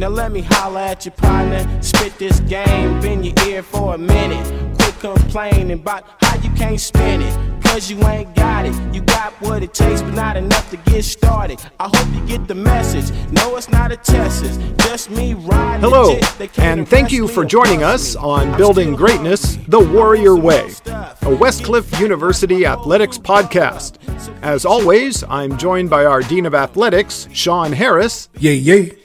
Now let me holler at your partner, spit this game, bend your ear for a minute. Quit complaining about how you can't spin it. Cause you ain't got it. You got what it takes, but not enough to get started. I hope you get the message. No, it's not a test, it's just me riding. Hello, and thank you for joining us on Building Greatness the Warrior Way, a Westcliff University athletics podcast. As always, I'm joined by our Dean of Athletics, Sean Harris. Yay, yay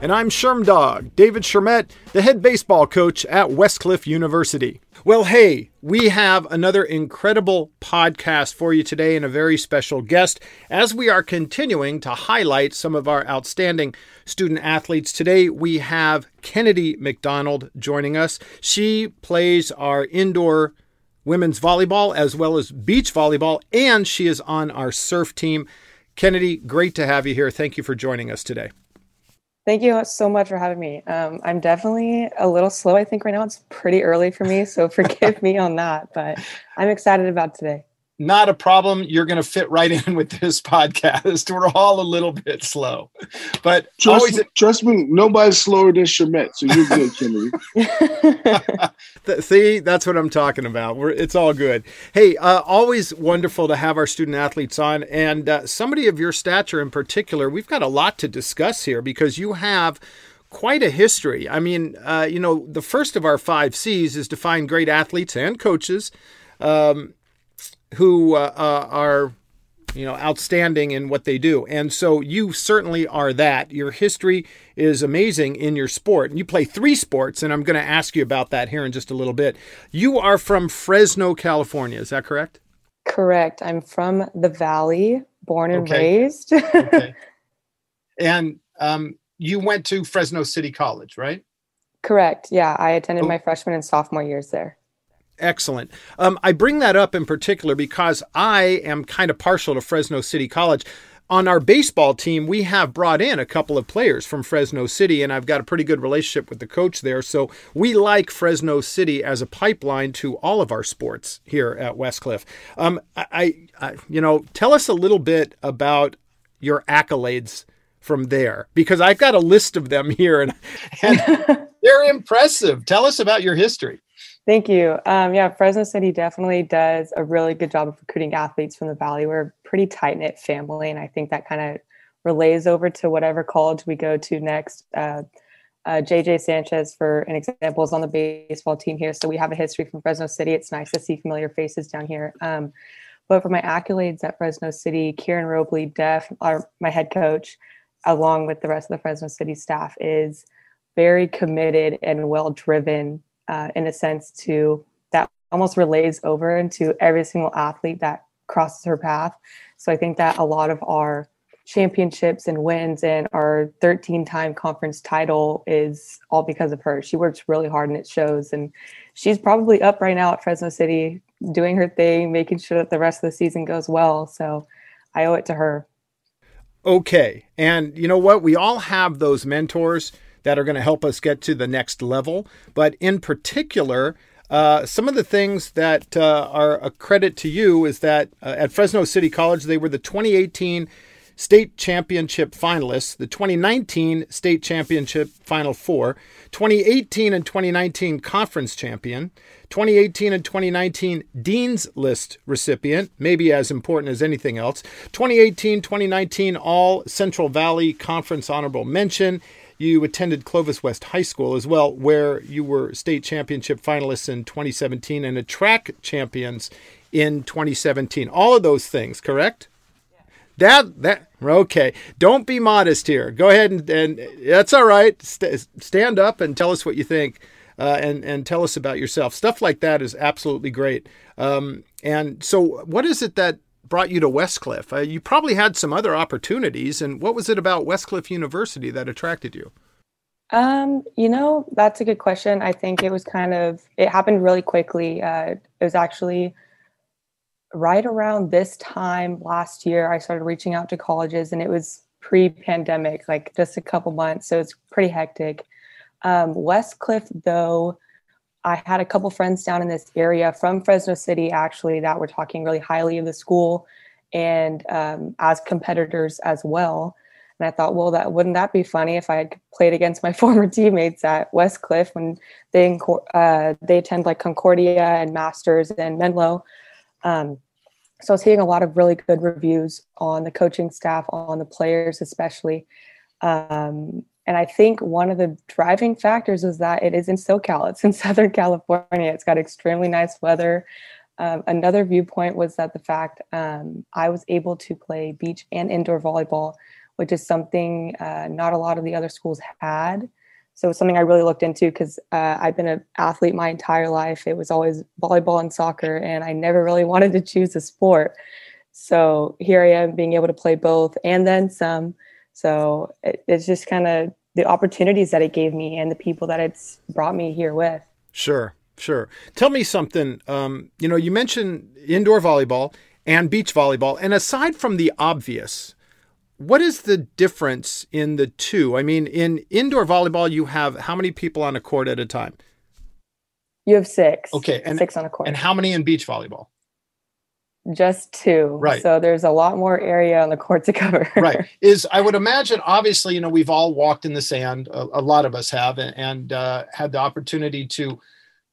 and I'm Sherm Dog, David Shermet, the head baseball coach at Westcliff University. Well, hey, we have another incredible podcast for you today and a very special guest as we are continuing to highlight some of our outstanding student athletes. Today we have Kennedy McDonald joining us. She plays our indoor women's volleyball as well as beach volleyball, and she is on our surf team. Kennedy, great to have you here. Thank you for joining us today. Thank you so much for having me. Um, I'm definitely a little slow. I think right now it's pretty early for me, so forgive me on that. But I'm excited about today not a problem. You're going to fit right in with this podcast. We're all a little bit slow, but trust, always trust me, nobody's slower than Shermet, so you're good, Kennedy. See, that's what I'm talking about. We're, it's all good. Hey, uh, always wonderful to have our student athletes on, and uh, somebody of your stature in particular. We've got a lot to discuss here because you have quite a history. I mean, uh, you know, the first of our five C's is to find great athletes and coaches. Um, who uh, uh, are you know outstanding in what they do. And so you certainly are that. Your history is amazing in your sport. You play three sports and i'm going to ask you about that here in just a little bit. You are from fresno california. Is that correct? Correct. I'm from the valley born and okay. raised. Okay. and um, you went to fresno city college right? Correct. Yeah i attended oh. my freshman and sophomore years there Excellent. Um, I bring that up in particular because I am kind of partial to Fresno City College. On our baseball team, we have brought in a couple of players from Fresno City, and I've got a pretty good relationship with the coach there. So we like Fresno City as a pipeline to all of our sports here at Westcliff. Um, I, I, you know, tell us a little bit about your accolades from there because I've got a list of them here, and, and they're impressive. Tell us about your history. Thank you. Um, yeah, Fresno City definitely does a really good job of recruiting athletes from the Valley. We're a pretty tight knit family, and I think that kind of relays over to whatever college we go to next. Uh, uh, JJ Sanchez, for an example, is on the baseball team here. So we have a history from Fresno City. It's nice to see familiar faces down here. Um, but for my accolades at Fresno City, Kieran Robley, Def, our, my head coach, along with the rest of the Fresno City staff, is very committed and well driven uh, in a sense to that almost relays over into every single athlete that crosses her path. So I think that a lot of our championships and wins and our 13 time conference title is all because of her. She works really hard and it shows. And she's probably up right now at Fresno City doing her thing, making sure that the rest of the season goes well. So I owe it to her. Okay. And you know what? We all have those mentors that are going to help us get to the next level. But in particular, uh, some of the things that uh, are a credit to you is that uh, at Fresno City College, they were the 2018 state championship finalists, the 2019 state championship final four, 2018 and 2019 conference champion, 2018 and 2019 Dean's List recipient, maybe as important as anything else, 2018 2019 All Central Valley Conference honorable mention, you attended Clovis West High School as well, where you were state championship finalists in 2017 and a track champions in 2017. All of those things, correct? Yeah. That that okay. Don't be modest here. Go ahead and, and that's all right. St- stand up and tell us what you think, uh, and and tell us about yourself. Stuff like that is absolutely great. Um, and so, what is it that brought you to Westcliff? Uh, you probably had some other opportunities, and what was it about Westcliff University that attracted you? Um, you know, that's a good question. I think it was kind of it happened really quickly. Uh, it was actually right around this time last year I started reaching out to colleges, and it was pre-pandemic, like just a couple months, so it's pretty hectic. Um, Westcliff, though, I had a couple friends down in this area from Fresno City actually that were talking really highly of the school and um, as competitors as well. And I thought, well, that wouldn't that be funny if I had played against my former teammates at Westcliff when they uh, they attend like Concordia and Masters and Menlo. Um, so I was hearing a lot of really good reviews on the coaching staff, on the players especially. Um, and I think one of the driving factors is that it is in SoCal. It's in Southern California. It's got extremely nice weather. Um, another viewpoint was that the fact um, I was able to play beach and indoor volleyball, which is something uh, not a lot of the other schools had. So it's something I really looked into because uh, I've been an athlete my entire life. It was always volleyball and soccer, and I never really wanted to choose a sport. So here I am being able to play both and then some. So it, it's just kind of the opportunities that it gave me and the people that it's brought me here with. Sure, sure. Tell me something. Um, you know, you mentioned indoor volleyball and beach volleyball, and aside from the obvious, what is the difference in the two? I mean, in indoor volleyball, you have how many people on a court at a time? You have six. Okay, and six on a court. And how many in beach volleyball? Just two. Right. So there's a lot more area on the court to cover. right. Is I would imagine, obviously, you know, we've all walked in the sand. A, a lot of us have, and, and uh, had the opportunity to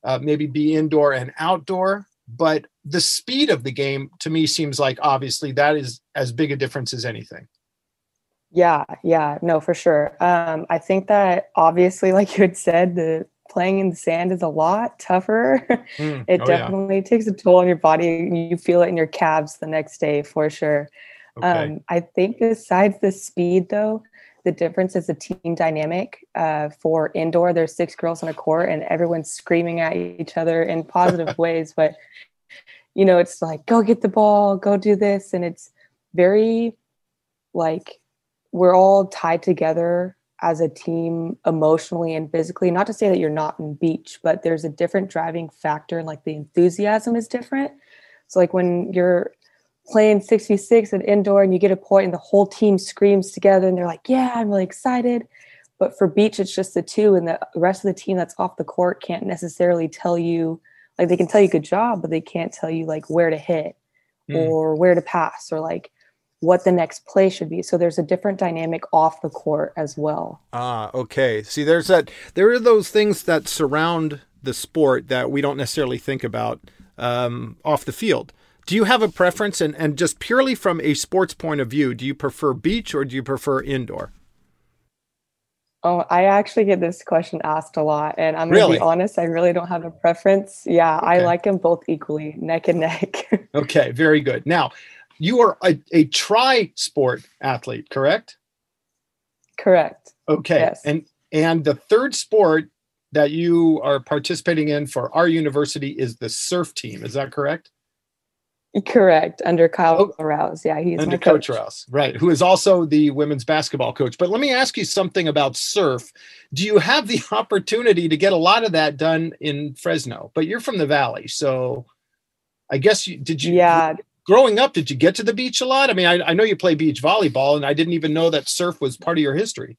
uh, maybe be indoor and outdoor. But the speed of the game to me seems like obviously that is as big a difference as anything. Yeah, yeah, no, for sure. Um, I think that obviously, like you had said, the playing in the sand is a lot tougher. Mm. it oh, definitely yeah. takes a toll on your body. You feel it in your calves the next day for sure. Okay. Um, I think besides the speed, though, the difference is the team dynamic. Uh, for indoor, there's six girls on a court, and everyone's screaming at each other in positive ways. But you know, it's like go get the ball, go do this, and it's very like we're all tied together as a team emotionally and physically not to say that you're not in beach but there's a different driving factor and like the enthusiasm is different so like when you're playing 66 at indoor and you get a point and the whole team screams together and they're like yeah i'm really excited but for beach it's just the two and the rest of the team that's off the court can't necessarily tell you like they can tell you good job but they can't tell you like where to hit mm. or where to pass or like what the next play should be. So there's a different dynamic off the court as well. Ah, okay. See, there's that. There are those things that surround the sport that we don't necessarily think about um, off the field. Do you have a preference? And, and just purely from a sports point of view, do you prefer beach or do you prefer indoor? Oh, I actually get this question asked a lot, and I'm gonna be honest. I really don't have a preference. Yeah, okay. I like them both equally, neck and neck. okay, very good. Now, you are a, a tri sport athlete, correct? Correct. Okay. Yes. And and the third sport that you are participating in for our university is the surf team. Is that correct? Correct. Under Kyle oh, Rouse. Yeah, he's under Coach. coach Rouse, right? Who is also the women's basketball coach. But let me ask you something about surf. Do you have the opportunity to get a lot of that done in Fresno? But you're from the Valley, so I guess you did you yeah growing up, did you get to the beach a lot? I mean, I, I know you play beach volleyball, and I didn't even know that surf was part of your history.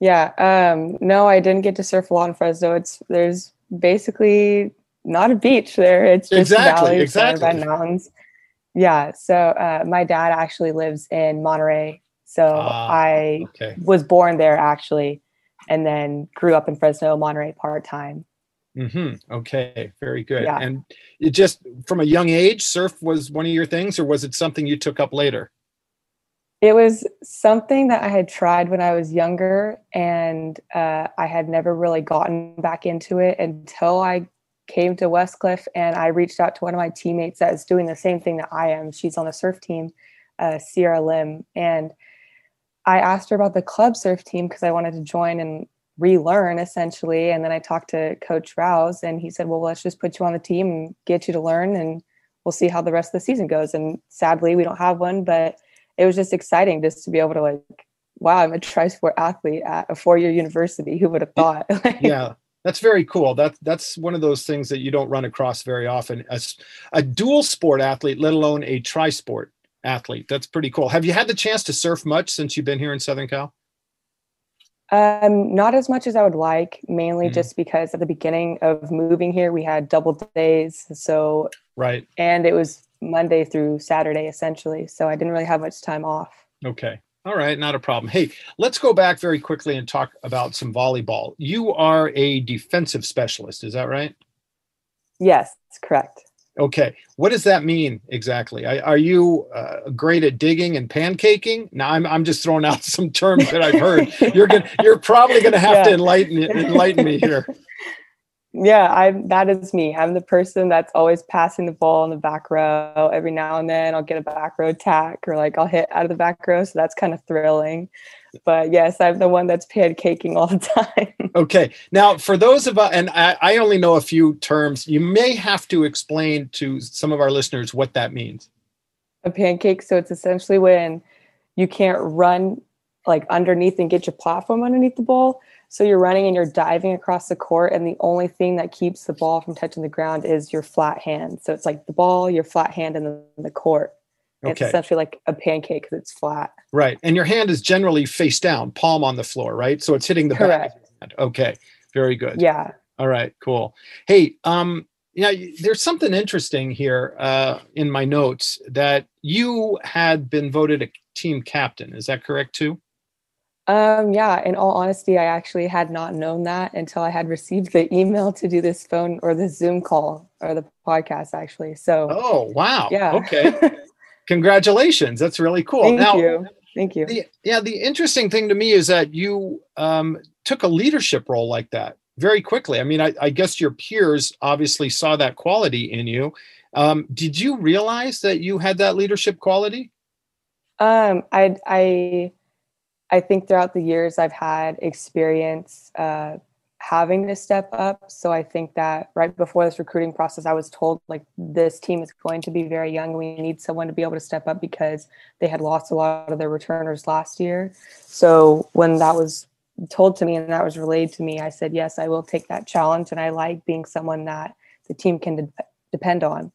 Yeah, um, no, I didn't get to surf a lot in Fresno. It's there's basically not a beach there. It's just exactly, valleys exactly. by mountains. Yeah. So uh, my dad actually lives in Monterey, so ah, I okay. was born there actually, and then grew up in Fresno, Monterey part time. Mm-hmm. Okay, very good. Yeah. And it just from a young age, surf was one of your things, or was it something you took up later? It was something that I had tried when I was younger, and uh, I had never really gotten back into it until I came to Westcliff and I reached out to one of my teammates that is doing the same thing that I am. She's on the surf team, uh, Sierra Lim, and I asked her about the club surf team because I wanted to join and relearn essentially. And then I talked to Coach Rouse and he said, Well, let's just put you on the team and get you to learn and we'll see how the rest of the season goes. And sadly, we don't have one, but it was just exciting just to be able to like, wow, I'm a tri sport athlete at a four year university. Who would have thought? yeah. That's very cool. That that's one of those things that you don't run across very often. As a dual sport athlete, let alone a tri sport athlete. That's pretty cool. Have you had the chance to surf much since you've been here in Southern Cal? Um, not as much as I would like, mainly mm-hmm. just because at the beginning of moving here, we had double days. So, right. And it was Monday through Saturday essentially. So I didn't really have much time off. Okay. All right, not a problem. Hey, let's go back very quickly and talk about some volleyball. You are a defensive specialist, is that right? Yes, correct. Okay, what does that mean exactly? Are you uh, great at digging and pancaking? Now, I'm I'm just throwing out some terms that I've heard. You're gonna, you're probably going to have yeah. to enlighten enlighten me here. Yeah, I'm that is me. I'm the person that's always passing the ball in the back row. Every now and then I'll get a back row tack or like I'll hit out of the back row. So that's kind of thrilling. But yes, I'm the one that's pancaking all the time. okay. Now for those of us and I, I only know a few terms, you may have to explain to some of our listeners what that means. A pancake. So it's essentially when you can't run like underneath and get your platform underneath the ball so you're running and you're diving across the court, and the only thing that keeps the ball from touching the ground is your flat hand. So it's like the ball, your flat hand, and the, the court. Okay. It's essentially like a pancake because it's flat. Right. And your hand is generally face down, palm on the floor, right? So it's hitting the Correct. back. Okay. Very good. Yeah. All right. Cool. Hey, um, yeah, there's something interesting here uh, in my notes that you had been voted a team captain. Is that correct too? Um, yeah, in all honesty, I actually had not known that until I had received the email to do this phone or the Zoom call or the podcast, actually. So, oh, wow. Yeah. Okay. Congratulations. That's really cool. Thank now, you. Thank you. The, yeah, the interesting thing to me is that you um, took a leadership role like that very quickly. I mean, I, I guess your peers obviously saw that quality in you. Um, did you realize that you had that leadership quality? Um, I, I, I think throughout the years I've had experience uh, having to step up. So I think that right before this recruiting process, I was told like this team is going to be very young. We need someone to be able to step up because they had lost a lot of their returners last year. So when that was told to me and that was relayed to me, I said, yes, I will take that challenge. And I like being someone that the team can de- depend on.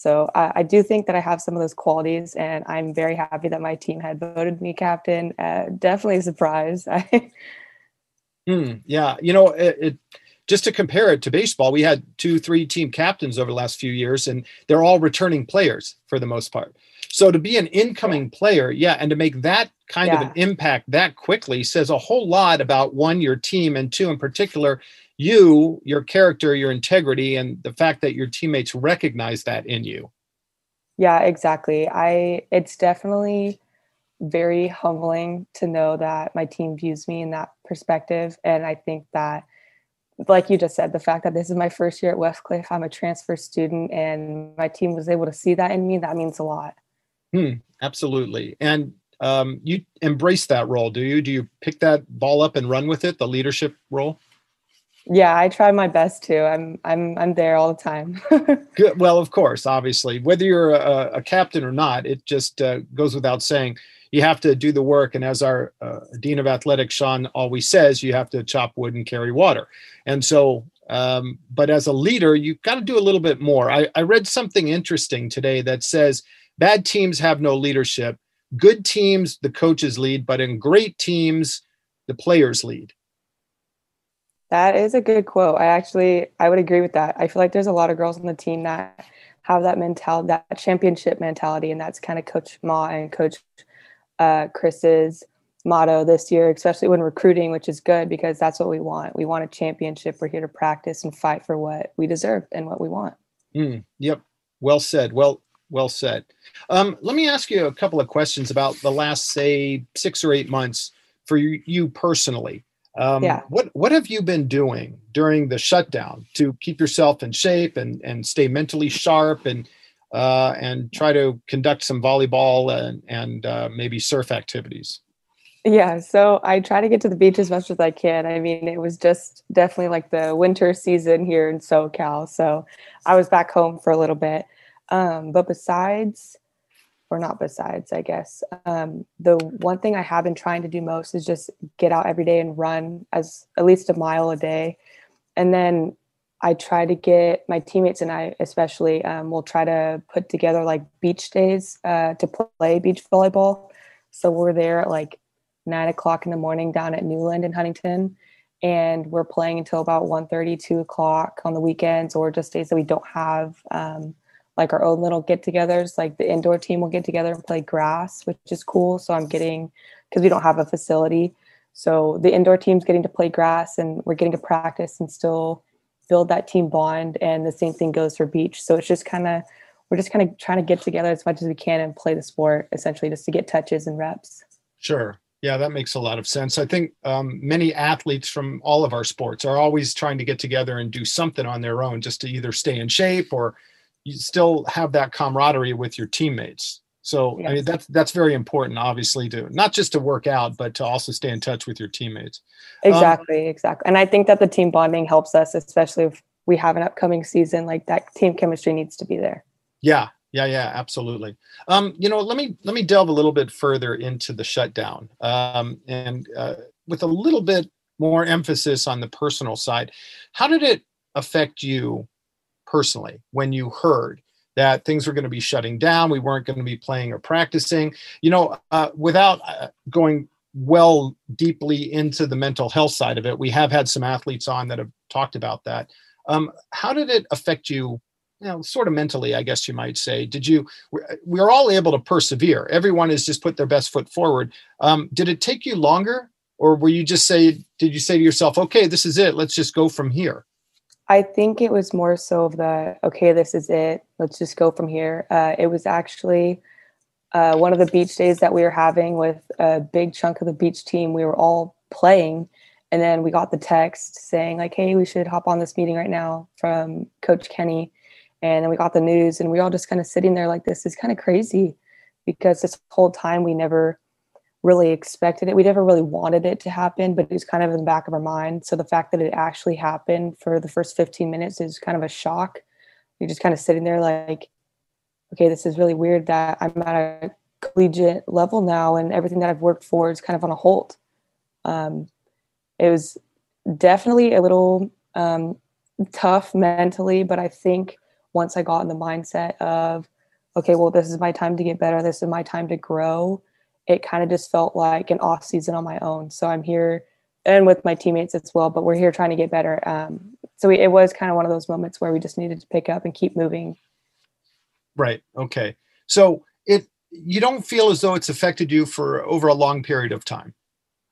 So I, I, do think that I have some of those qualities, and I'm very happy that my team had voted me captain. Uh, definitely a surprise. mm, yeah, you know, it, it, just to compare it to baseball, we had two, three team captains over the last few years, and they're all returning players for the most part. So to be an incoming player, yeah, and to make that kind yeah. of an impact that quickly says a whole lot about one, your team, and two, in particular, you, your character, your integrity, and the fact that your teammates recognize that in you. Yeah, exactly. I it's definitely very humbling to know that my team views me in that perspective. And I think that like you just said, the fact that this is my first year at Westcliff, I'm a transfer student and my team was able to see that in me, that means a lot. Hmm, absolutely. And um, you embrace that role, do you? Do you pick that ball up and run with it, the leadership role? Yeah i try my best to. I'm i'm i'm there all the time. Good. Well of course obviously. Whether you're a, a captain or not it just uh, goes without saying you have to do the work. And as our uh, dean of athletics sean always says you have to chop wood and carry water. And so um, but as a leader you've got to do a little bit more. I, I read something interesting today that says bad teams have no leadership. Good teams the coaches lead but in great teams the players lead that is a good quote. I actually I would agree with that. I feel like there's a lot of girls on the team that have that mentality, that championship mentality, and that's kind of Coach Ma and Coach uh, Chris's motto this year, especially when recruiting, which is good because that's what we want. We want a championship. We're here to practice and fight for what we deserve and what we want. Mm, yep. Well said. Well, well said. Um, let me ask you a couple of questions about the last, say, six or eight months for you, you personally. Um, yeah. What what have you been doing during the shutdown to keep yourself in shape and and stay mentally sharp and uh, and try to conduct some volleyball and and uh, maybe surf activities? Yeah, so I try to get to the beach as much as I can. I mean, it was just definitely like the winter season here in SoCal, so I was back home for a little bit. Um, but besides or not besides, I guess. Um, the one thing I have been trying to do most is just get out every day and run as at least a mile a day. And then I try to get my teammates and I, especially, um, will try to put together like beach days uh, to play beach volleyball. So we're there at like nine o'clock in the morning down at Newland in Huntington. And we're playing until about 1 2 o'clock on the weekends or just days that we don't have um, like our own little get-togethers. Like the indoor team will get together and play grass, which is cool. So I'm getting because we don't have a facility. So the indoor team's getting to play grass, and we're getting to practice and still build that team bond. And the same thing goes for beach. So it's just kind of we're just kind of trying to get together as much as we can and play the sport essentially just to get touches and reps. Sure. Yeah, that makes a lot of sense. I think um, many athletes from all of our sports are always trying to get together and do something on their own just to either stay in shape or you still have that camaraderie with your teammates. So yes. I mean that's that's very important, obviously, to not just to work out, but to also stay in touch with your teammates. Exactly, um, exactly. And I think that the team bonding helps us, especially if we have an upcoming season. Like that team chemistry needs to be there. Yeah, yeah, yeah, absolutely. Um, you know, let me let me delve a little bit further into the shutdown, um, and uh, with a little bit more emphasis on the personal side. How did it affect you personally when you heard that things were going to be shutting down? We weren't going to be playing or practicing. You know, uh, without uh, going well deeply into the mental health side of it, we have had some athletes on that have talked about that. Um, how did it affect you you know, sort of mentally, I guess you might say. Did you? We are all able to persevere. Everyone has just put their best foot forward. Um, did it take you longer, or were you just say? Did you say to yourself, "Okay, this is it. Let's just go from here"? I think it was more so of the, "Okay, this is it. Let's just go from here." Uh, it was actually uh, one of the beach days that we were having with a big chunk of the beach team. We were all playing, and then we got the text saying like, "Hey, we should hop on this meeting right now" from Coach Kenny and then we got the news and we all just kind of sitting there like this is kind of crazy because this whole time we never really expected it we never really wanted it to happen but it was kind of in the back of our mind so the fact that it actually happened for the first 15 minutes is kind of a shock you're just kind of sitting there like okay this is really weird that i'm at a collegiate level now and everything that i've worked for is kind of on a halt um, it was definitely a little um, tough mentally but i think once I got in the mindset of, okay, well, this is my time to get better. This is my time to grow. It kind of just felt like an off season on my own. So I'm here and with my teammates as well, but we're here trying to get better. Um, so we, it was kind of one of those moments where we just needed to pick up and keep moving. Right. Okay. So it, you don't feel as though it's affected you for over a long period of time.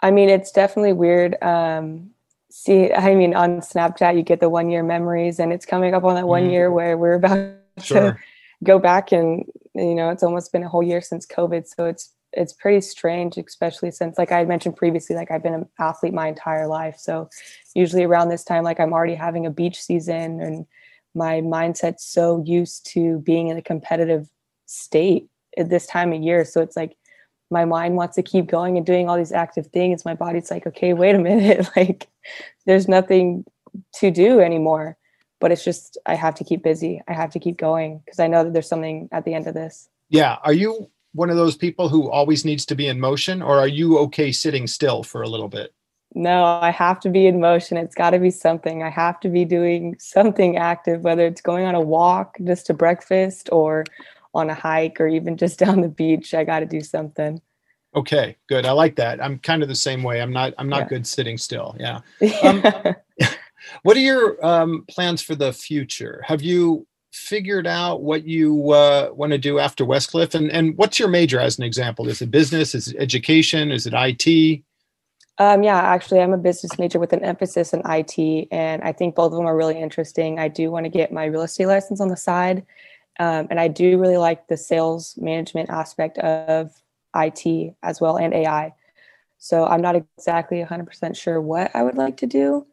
I mean, it's definitely weird. Um, see i mean on snapchat you get the one year memories and it's coming up on that one mm. year where we're about sure. to go back and you know it's almost been a whole year since covid so it's it's pretty strange especially since like i had mentioned previously like i've been an athlete my entire life. So usually around this time like i'm already having a beach season and my mindset's so used to being in a competitive state at this time of year. So it's like my mind wants to keep going and doing all these active things. My body's like okay wait a minute. Like there's nothing to do anymore but it's just i have to keep busy. I have to keep going because i know that there's something at the end of this. Yeah. Are you one of those people who always needs to be in motion or are you okay sitting still for a little bit no i have to be in motion it's got to be something i have to be doing something active whether it's going on a walk just to breakfast or on a hike or even just down the beach. I got to do something. Okay, good. I like that. I'm kind of the same way. I'm not. I'm not yeah. good sitting still. Yeah. Um, what are your um, plans for the future? Have you figured out what you uh, want to do after Westcliff? And and what's your major, as an example? Is it business? Is it education? Is it IT? Um, yeah, actually, I'm a business major with an emphasis in IT, and I think both of them are really interesting. I do want to get my real estate license on the side, um, and I do really like the sales management aspect of IT as well and AI. So I'm not exactly 100% sure what I would like to do,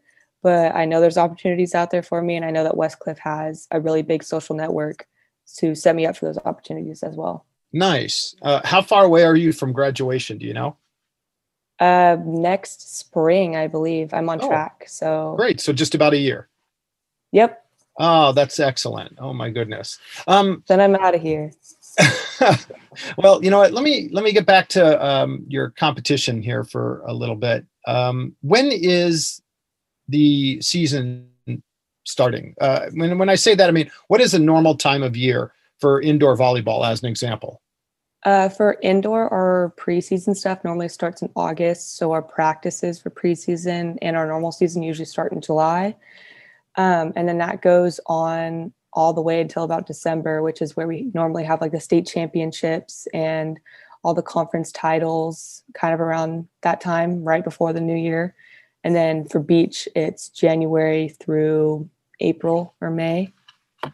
but I know there's opportunities out there for me. And I know that Westcliff has a really big social network to set me up for those opportunities as well. Nice. Uh, how far away are you from graduation? Do you know? Uh, next spring, I believe. I'm on oh, track. So great. So just about a year. Yep. Oh, that's excellent. Oh my goodness. Um, then I'm out of here. well, you know what? Let me let me get back to um, your competition here for a little bit. Um, when is the season starting? Uh, when when I say that, I mean what is a normal time of year for indoor volleyball, as an example? Uh, for indoor, our preseason stuff normally starts in August. So our practices for preseason and our normal season usually start in July. Um, and then that goes on all the way until about December, which is where we normally have like the state championships and all the conference titles kind of around that time, right before the new year. And then for beach, it's January through April or May.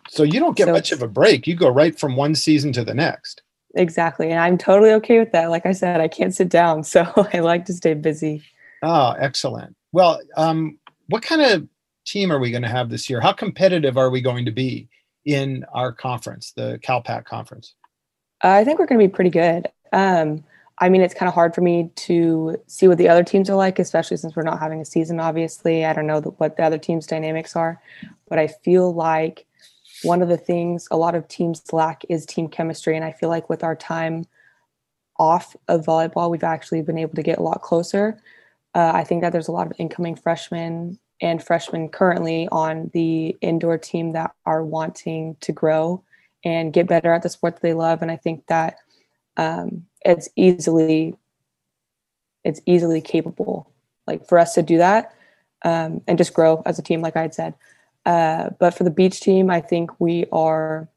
So you don't get So much of a break. You go right from one season to the next. Exactly. And I'm totally okay with that. Like I said, I can't sit down. So I like to stay busy. Oh, excellent. Well, um, what kind of team are we going to have this year? How competitive are we going to be in our conference, the CalPAC conference? Uh, I think we're going to be pretty good. Um, I mean, it's kind of hard for me to see what the other teams are like, especially since we're not having a season, obviously. I don't know what the other teams' dynamics are, but I feel like one of the things a lot of teams lack is team chemistry. And I feel like with our time off of volleyball, we've actually been able to get a lot closer. Uh, I think that there's a lot of incoming freshmen and freshmen currently on the indoor team that are wanting to grow and get better at the sport that they love. And I think that um, it's easily it's easily capable like for us to do that um, and just grow as a team like i had said. Uh, but for the beach team i think we are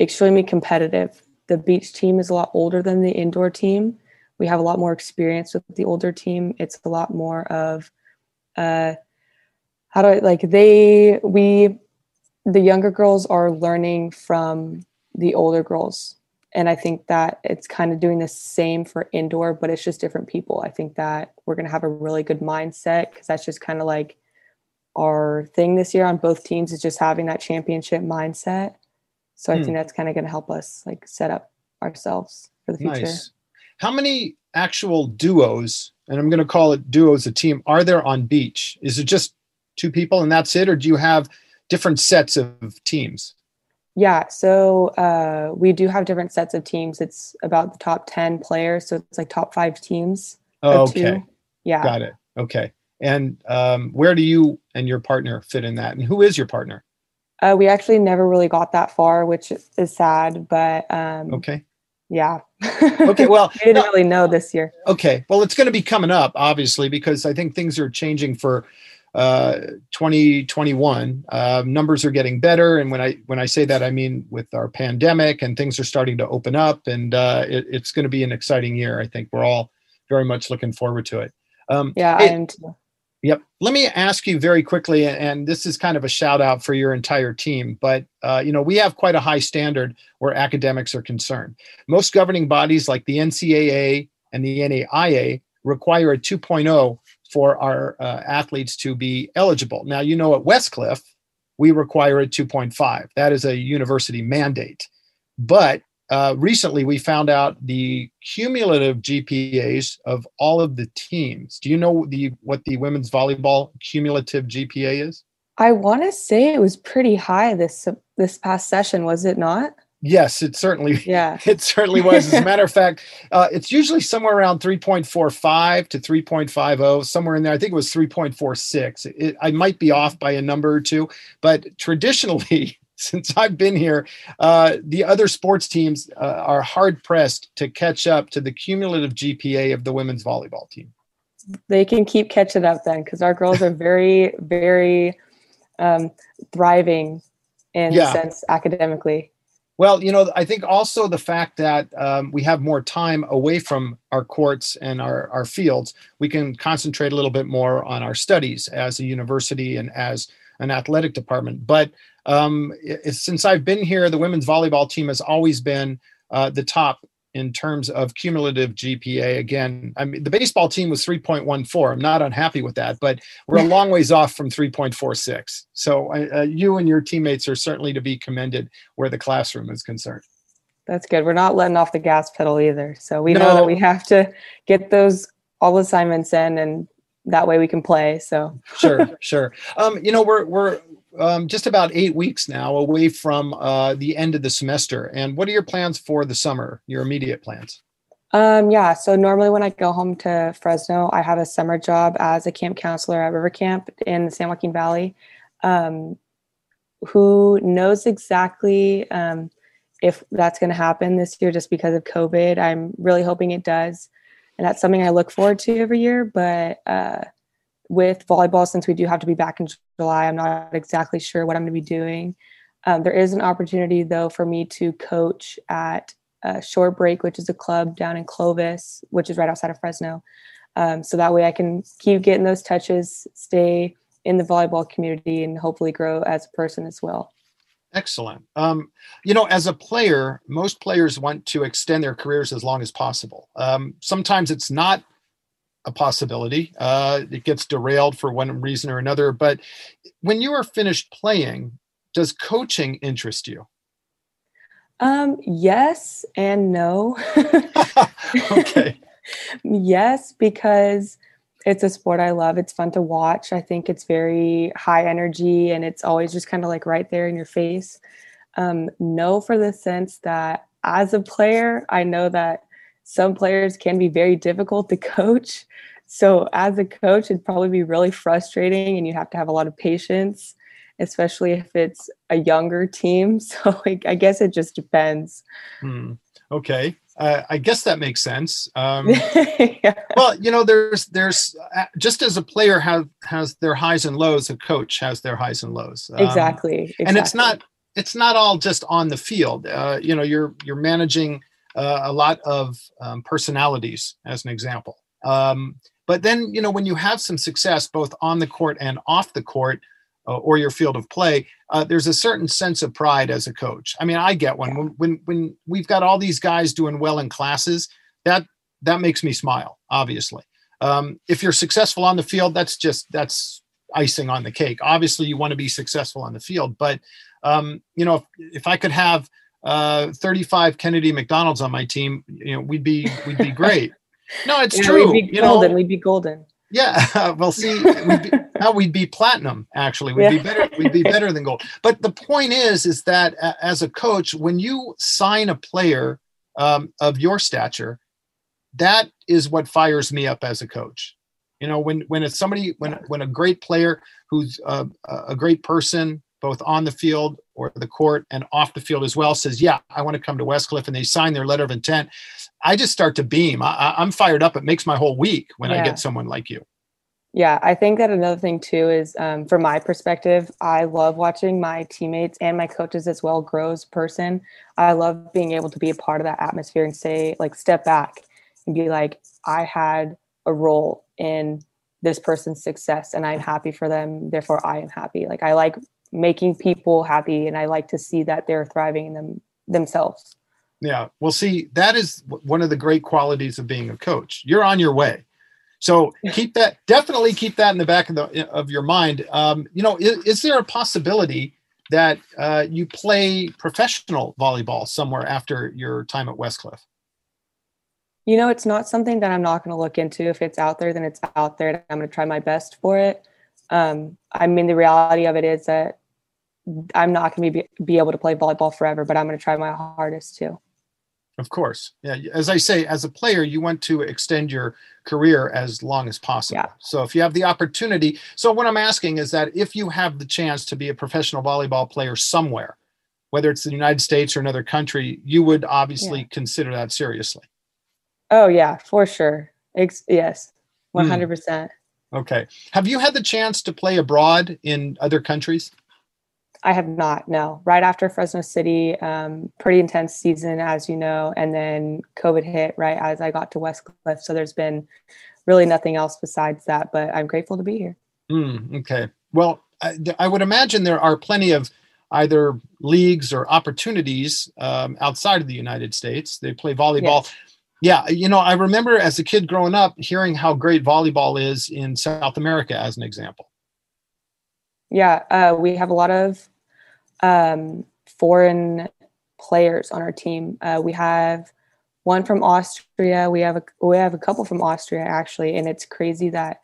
extremely competitive. The beach team is a lot older than the indoor team. We have a lot more experience with the older team. It's a lot more of uh, how do i like they we the younger girls are learning from the older girls and I think that it's kind of doing the same for indoor, but it's just different people. I think that we're going to have a really good mindset because that's just kind of like our thing this year on both teams is just having that championship mindset. So I Hmm. think that's kind of going to help us like set up ourselves for the future. Nice. How many actual duos, and I'm going to call it duos a team, are there on beach? Is it just two people and that's it, or do you have different sets of teams? Yeah, so uh, we do have different sets of teams. It's about the top 10 players. So it's like top five teams. of okay, two. Yeah. got it. Okay, and um, where do you and your partner fit in that? And who is your partner? Uh, we actually never really got that far, which is sad, but um, Okay. yeah. Okay. Well, we didn't no, really know this year. okay. Well, it's going to be coming up, obviously, because I think things are changing for uh, 2021. Uh, numbers are getting better, and when I when I say that, I mean with our pandemic and things are starting to open up, and uh, it, it's going to be an exciting year. I think we're all very much looking forward to it. Um, Yeah, Hey, I am too. Yep. Let me ask you very quickly, and this is kind of a shout out for your entire team, but uh, you know we have quite a high standard where academics are concerned. Most governing bodies like the NCAA and the NAIA require a 2.0 for our uh, athletes to be eligible. Now, you know at Westcliff we require a 2.5. That is a university mandate, but uh, recently we found out the cumulative GPAs of all of the teams. Do you know the what the women's volleyball cumulative GPA is? I want to say it was pretty high this this past session, was it not? Yes, it certainly Yeah. it certainly was. As a matter of fact, uh, it's usually somewhere around 3.45 to 3.50, somewhere in there. I think it was 3.46. It, I might be off by a number or two, but traditionally, since I've been here, uh, the other sports teams uh, are hard pressed to catch up to the cumulative GPA of the women's volleyball team. They can keep catching up then because our girls are very, very um, thriving in Yeah. the sense academically. Well, you know, I think also the fact that um, we have more time away from our courts and our, our fields, we can concentrate a little bit more on our studies as a university and as an athletic department. But um, i- since I've been here, the women's volleyball team has always been uh, the top in terms of cumulative GPA. Again, I mean, the baseball team was 3.14. I'm not unhappy with that, but we're a long ways off from 3.46. So uh, you and your teammates are certainly to be commended where the classroom is concerned. That's good. We're not letting off the gas pedal either. So we know that we have to get those all assignments in and that way we can play. So Sure, sure. Um, you know, we're we're um, just about eight weeks now away from uh, the end of the semester. And what are your plans for the summer? Your immediate plans? Um, yeah, so normally when I go home to Fresno, I have a summer job as a camp counselor at River Camp in the San Joaquin Valley. Um, who knows exactly um, if that's going to happen this year just because of COVID? I'm really hoping it does. And that's something I look forward to every year. But uh, with volleyball, since we do have to be back in July, I'm not exactly sure what I'm going to be doing. Um, there is an opportunity though for me to coach at uh, Short Break, which is a club down in Clovis, which is right outside of Fresno. Um, so that way I can keep getting those touches, stay in the volleyball community, and hopefully grow as a person as well. Excellent. Um, you know, as a player, most players want to extend their careers as long as possible. Um, sometimes it's not a possibility. Uh, it gets derailed for one reason or another. But when you are finished playing, does coaching interest you? Um, yes and no. okay. yes, because it's a sport I love. It's fun to watch. I think it's very high energy and it's always just kind of like right there in your face. Um, no, for the sense that as a player, I know that some players can be very difficult to coach. So, as a coach, it'd probably be really frustrating and you have to have a lot of patience, especially if it's a younger team. So, like, I guess it just depends. Hmm. Okay uh, I guess that makes sense. Um, yeah. Well, you know, there's there's uh, just as a player has has their highs and lows, a coach has their highs and lows. Um, exactly, exactly, And it's not it's not all just on the field. Uh, you know, you're you're managing uh, a lot of um, personalities, as an example. Um, but then, you know, when you have some success both on the court and off the court, uh, or your field of play, uh, there's a certain sense of pride as a coach. I mean, I get one when, when when we've got all these guys doing well in classes. That that makes me smile. Obviously, um, if you're successful on the field, that's just that's icing on the cake. Obviously, you want to be successful on the field, but um, you know, if, if I could have uh, 35 Kennedy McDonald's on my team, you know, we'd be we'd be great. No, it's yeah, true. We'd be you golden. Know? We'd be golden. Yeah, well, see, we'd be, now we'd be platinum. Actually, we'd yeah. be better. We'd be better than gold. But the point is, is that uh, as a coach, when you sign a player um, of your stature, that is what fires me up as a coach. You know, when when it's somebody, when when a great player who's a, a great person, both on the field or the court and off the field as well, says, "Yeah, I want to come to Westcliff," and they sign their letter of intent. I just start to beam. I, am fired up. It makes my whole week when yeah. I get someone like you. Yeah, I think that another thing too is um, from my perspective, I love watching my teammates and my coaches as well grow as a person. I love being able to be a part of that atmosphere and say, like, step back and be like, I had a role in this person's success and I'm happy for them. Therefore, I am happy. Like, I like making people happy and I like to see that they're thriving in them themselves. Yeah. Well, see, that is one of the great qualities of being a coach. You're on your way. So keep that definitely keep that in the back of the of your mind. Um, you know, is, is, there a possibility that uh, you play professional volleyball somewhere after your time at Westcliff? You know, it's not something that I'm not going to look into. If it's out there, then it's out there. I'm going to try my best for it. Um, I mean, the reality of it is that I'm not going to be, be able to play volleyball forever, but I'm going to try my hardest too. Of course. Yeah. As I say, as a player, you want to extend your career as long as possible. Yeah. So if you have the opportunity, so what I'm asking is that if you have the chance to be a professional volleyball player somewhere, whether it's the United States or another country, you would obviously yeah. consider that seriously. Oh yeah, for sure. Ex- yes. 100%. Hmm. Okay. Have you had the chance to play abroad in other countries? I have not. No. Right after Fresno City, um, pretty intense season, as you know, and then COVID hit right as I got to Westcliff. So there's been really nothing else besides that. But I'm grateful to be here. Mm, okay. Well, I, I, would imagine there are plenty of either leagues or opportunities um, outside of the United States. They play volleyball. Yes. Yeah, you know, I remember as a kid growing up hearing how great volleyball is in South America, as an example. Yeah, uh, we have a lot of um, foreign players on our team. Uh, we have one from Austria. We have a we have a couple from Austria actually, and it's crazy that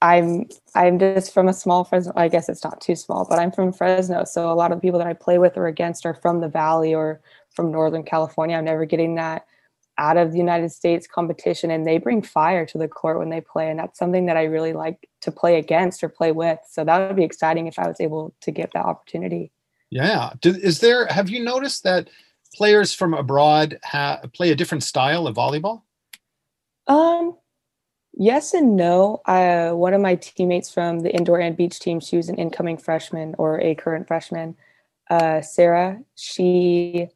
I'm I'm just from a small Fresno. I guess it's not too small, but I'm from Fresno, so a lot of the people that I play with or against are from the Valley or from Northern California. I'm never getting that out of the United States competition, and they bring fire to the court when they play, and that's something that I really like to play against or play with. So that would be exciting if I was able to get that opportunity. Yeah. Is there, have you noticed that players from abroad ha- play a different style of volleyball? Um, yes and no. One of my teammates from the indoor and beach team, she was an incoming freshman or a current freshman. Uh, Sarah, she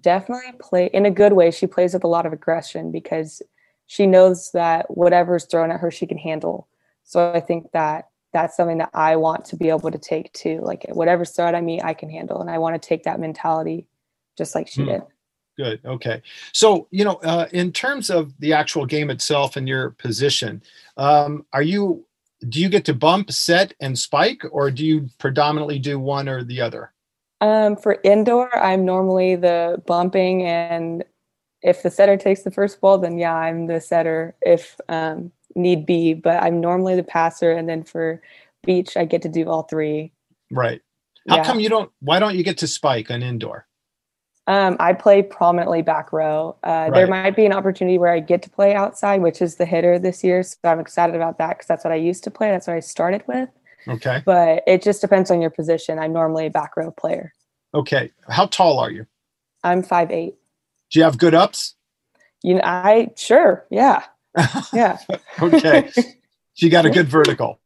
definitely play in a good way. She plays with a lot of aggression because she knows that whatever's thrown at her, she can handle. So I think that that's something that I want to be able to take too. Like whatever thrown I meet, I can handle, and I want to take that mentality, just like she Hmm. did. Good. Okay. So, you know, uh, in terms of the actual game itself and your position, um, are you, do you get to bump, set, and spike, or do you predominantly do one or the other? Um, for indoor, I'm normally the bumping, and if the setter takes the first ball, then yeah, I'm the setter if um, need be. But I'm normally the passer, and then for beach, I get to do all three. Right. How Yeah. come you don't, why don't you get to spike on indoor? Um, I play prominently back row. Uh, There might be an opportunity where I get to play outside, which is the hitter this year. So I'm excited about that because that's what I used to play. That's what I started with. Okay. But it just depends on your position. I'm normally a back row player. Okay. How tall are you? I'm five eight. Do you have good ups? You know, I sure, yeah, yeah. Okay. she got a good vertical.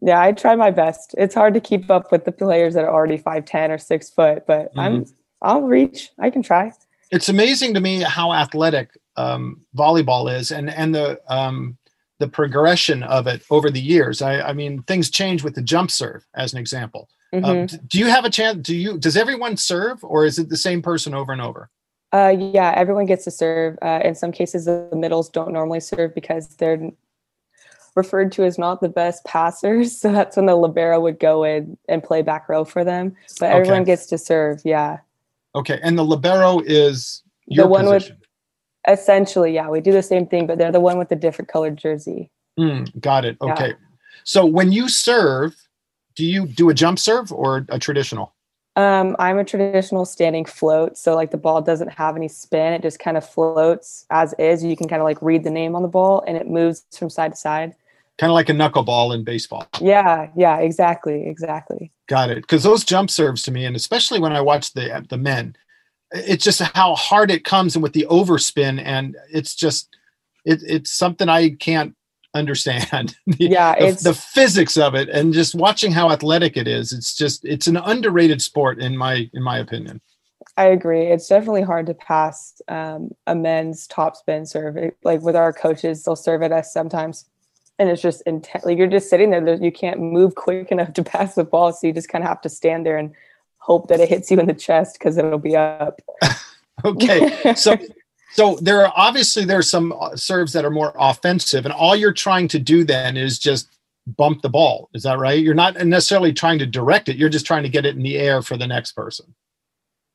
Yeah, I try my best. It's hard to keep up with the players that are already five ten or six foot, but I'm I'll reach. I can try. It's amazing to me how athletic um, volleyball is and, and the, um, the progression of it over the years. I, I mean, things change with the jump serve, as an example. Um, Mhm. d- do you have a chance? Do you? Does everyone serve, or is it the same person over and over? Uh, yeah, everyone gets to serve. Uh, in some cases, the middles don't normally serve because they're referred to as not the best passers. So that's when the libero would go in and play back row for them. But everyone Okay. gets to serve. Yeah, Okay, and the libero is your the one with- essentially, yeah, we do the same thing, but they're the one with the different colored jersey. Mm, got it. Yeah. Okay. So when you serve, do you do a jump serve or a traditional? Um, I'm a traditional standing float, so like the ball doesn't have any spin; it just kind of floats as is. You can kind of like read the name on the ball, and it moves from side to side. Kind of like a knuckleball in baseball. Yeah, yeah, exactly, exactly. Got it. Because those jump serves to me, and especially when I watch the the men, it's just how hard it comes and with the overspin, and it's just it, it's something I can't understand. The- Yeah, the, it's the physics of it, and just watching how athletic it is. It's just it's an underrated sport in my in my opinion. I agree. It's definitely hard to pass um, a men's top spin serve. Like with our coaches, they'll serve at us sometimes, and it's just intense. Like you're just sitting there. there- You can't move quick enough to pass the ball, so you just kind of have to stand there and hope that it hits you in the chest because it'll be up. Okay, so so there are obviously there are some uh, serves that are more offensive, and all you're trying to do then is just bump the ball. Is that right? You're not necessarily trying to direct it. You're just trying to get it in the air for the next person.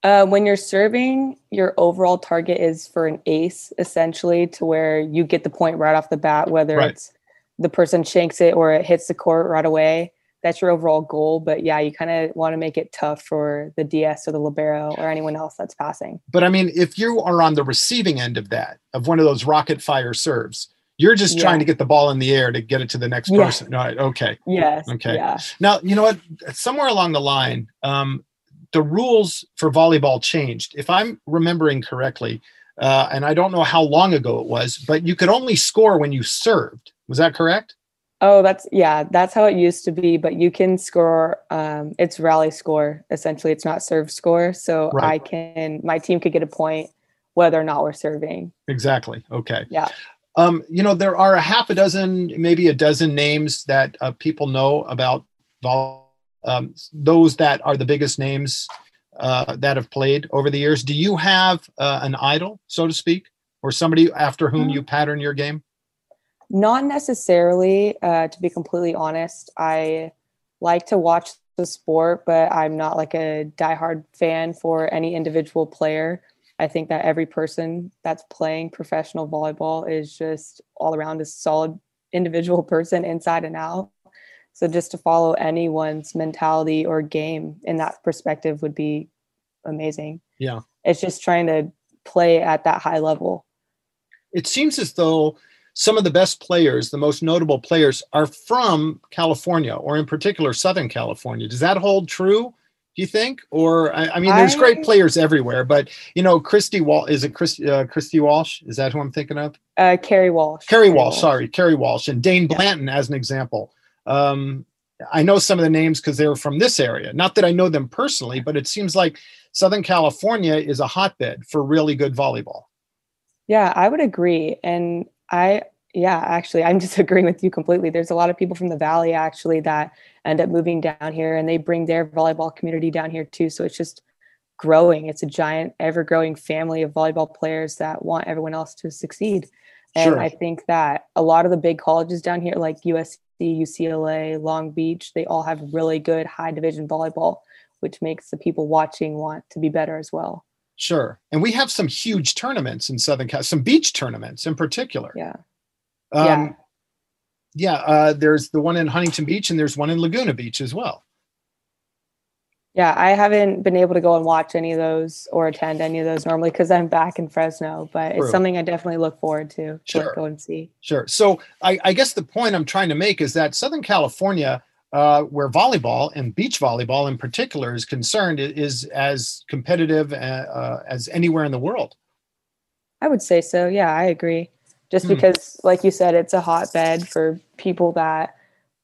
Uh, when you're serving, your overall target is for an ace, essentially, to where you get the point right off the bat, whether Right. it's the person shanks it or it hits the court right away. That's your overall goal. But yeah, you kind of want to make it tough for the DS or the libero or anyone else that's passing. But I mean, if you are on the receiving end of that, of one of those rocket fire serves, you're just trying to get the ball in the air to get it to the next Yeah. person. Right. Okay. Yes. Okay. Yeah. Now, you know what? Somewhere along the line, um, the rules for volleyball changed. If I'm remembering correctly, uh, and I don't know how long ago it was, but you could only score when you served. Was that correct? Oh, that's yeah, that's how it used to be. But you can score. Um, it's rally score essentially. It's not serve score. So Right. I can. My team could get a point whether or not we're serving. Exactly. Okay. Yeah. Um, you know, there are a half a dozen, maybe a dozen names that uh, people know about vol. Um, those that are the biggest names uh, that have played over the years. Do you have uh, an idol, so to speak, or somebody after whom you pattern your game? Not necessarily, uh, to be completely honest. I like to watch the sport, but I'm not like a diehard fan for any individual player. I think that every person that's playing professional volleyball is just all around a solid individual person inside and out. So just to follow anyone's mentality or game in that perspective would be amazing. Yeah. It's just trying to play at that high level. it seems as though some of the best players, the most notable players, are from California, or in particular Southern California. Does that hold true? Do you think? Or I, I mean, there's great players everywhere, but you know, Christy Wall is it Chris, uh, Christy Walsh? Is that who I'm thinking of? Uh, Kerri Walsh. Kerri Walsh, sorry, Kerri Walsh, and Dain Yeah. Blanton as an example. Um, I know some of the names because they're from this area. Not that I know them personally, but it seems like Southern California is a hotbed for really good volleyball. Yeah, I would agree. And I, yeah, actually, I'm just agreeing with you completely. There's a lot of people from the Valley actually that end up moving down here and they bring their volleyball community down here too. So it's just growing. It's a giant, ever growing family of volleyball players that want everyone else to succeed. And Sure. I think that a lot of the big colleges down here, like USC, UCLA, Long Beach, they all have really good high division volleyball, which makes the people watching want to be better as well. Sure. And we have some huge tournaments in Southern Cal, some beach tournaments in particular. Yeah. Um, Yeah. yeah. Uh, there's the one in Huntington Beach and there's one in Laguna Beach as well. Yeah, I haven't been able to go and watch any of those or attend any of those normally because I'm back in Fresno, but True. it's something I definitely look forward to to Sure. like, go and see. Sure. So I, I guess the point I'm trying to make is that Southern California, uh, where volleyball and beach volleyball in particular is concerned, is as competitive uh, uh, as anywhere in the world. I would say so. Yeah, I agree. Just Hmm. because, like you said, it's a hotbed for people that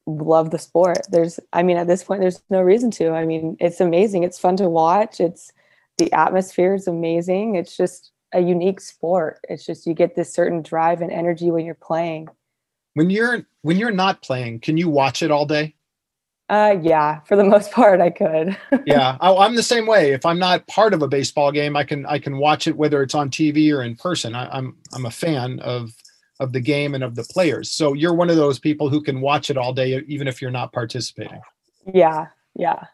love the sport. There's, I mean, at this point, there's no reason to. I mean, it's amazing. It's fun to watch. It's the atmosphere is amazing. It's just a unique sport. It's just you get this certain drive and energy when you're playing. When you're when you're not playing, can you watch it all day? Uh, yeah, for the most part, I could. yeah, I, I'm the same way. If I'm not part of a baseball game, I can I can watch it whether it's on TV or in person. I, I'm I'm a fan of of the game and of the players. So you're one of those people who can watch it all day, even if you're not participating. yeah, yeah.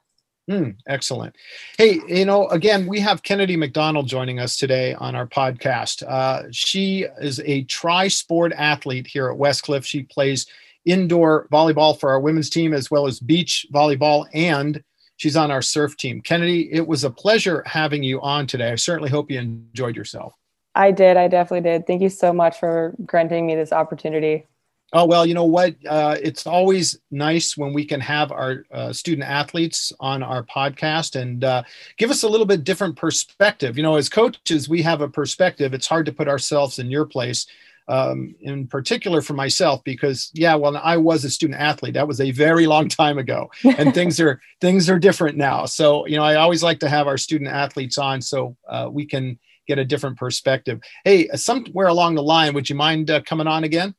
Hmm, excellent. Hey, you know, again, we have Kennedy McDonald joining us today on our podcast. Uh, she is a tri sport athlete here at Westcliff. She plays indoor volleyball for our women's team as well as beach volleyball, and she's on our surf team. Kennedy, it was a pleasure having you on today. I certainly hope you enjoyed yourself. I did. I definitely did. Thank you so much for granting me this opportunity. Oh, well, you know what? Uh, it's always nice when we can have our uh, student athletes on our podcast and uh, give us a little bit different perspective. You know, as coaches, we have a perspective. It's hard to put ourselves in your place, um, in particular for myself, because, yeah, well, I was a student athlete. That was a very long time ago, and things are things are different now. So, you know, I always like to have our student athletes on so uh, we can get a different perspective. Hey, somewhere along the line, would you mind uh, coming on again?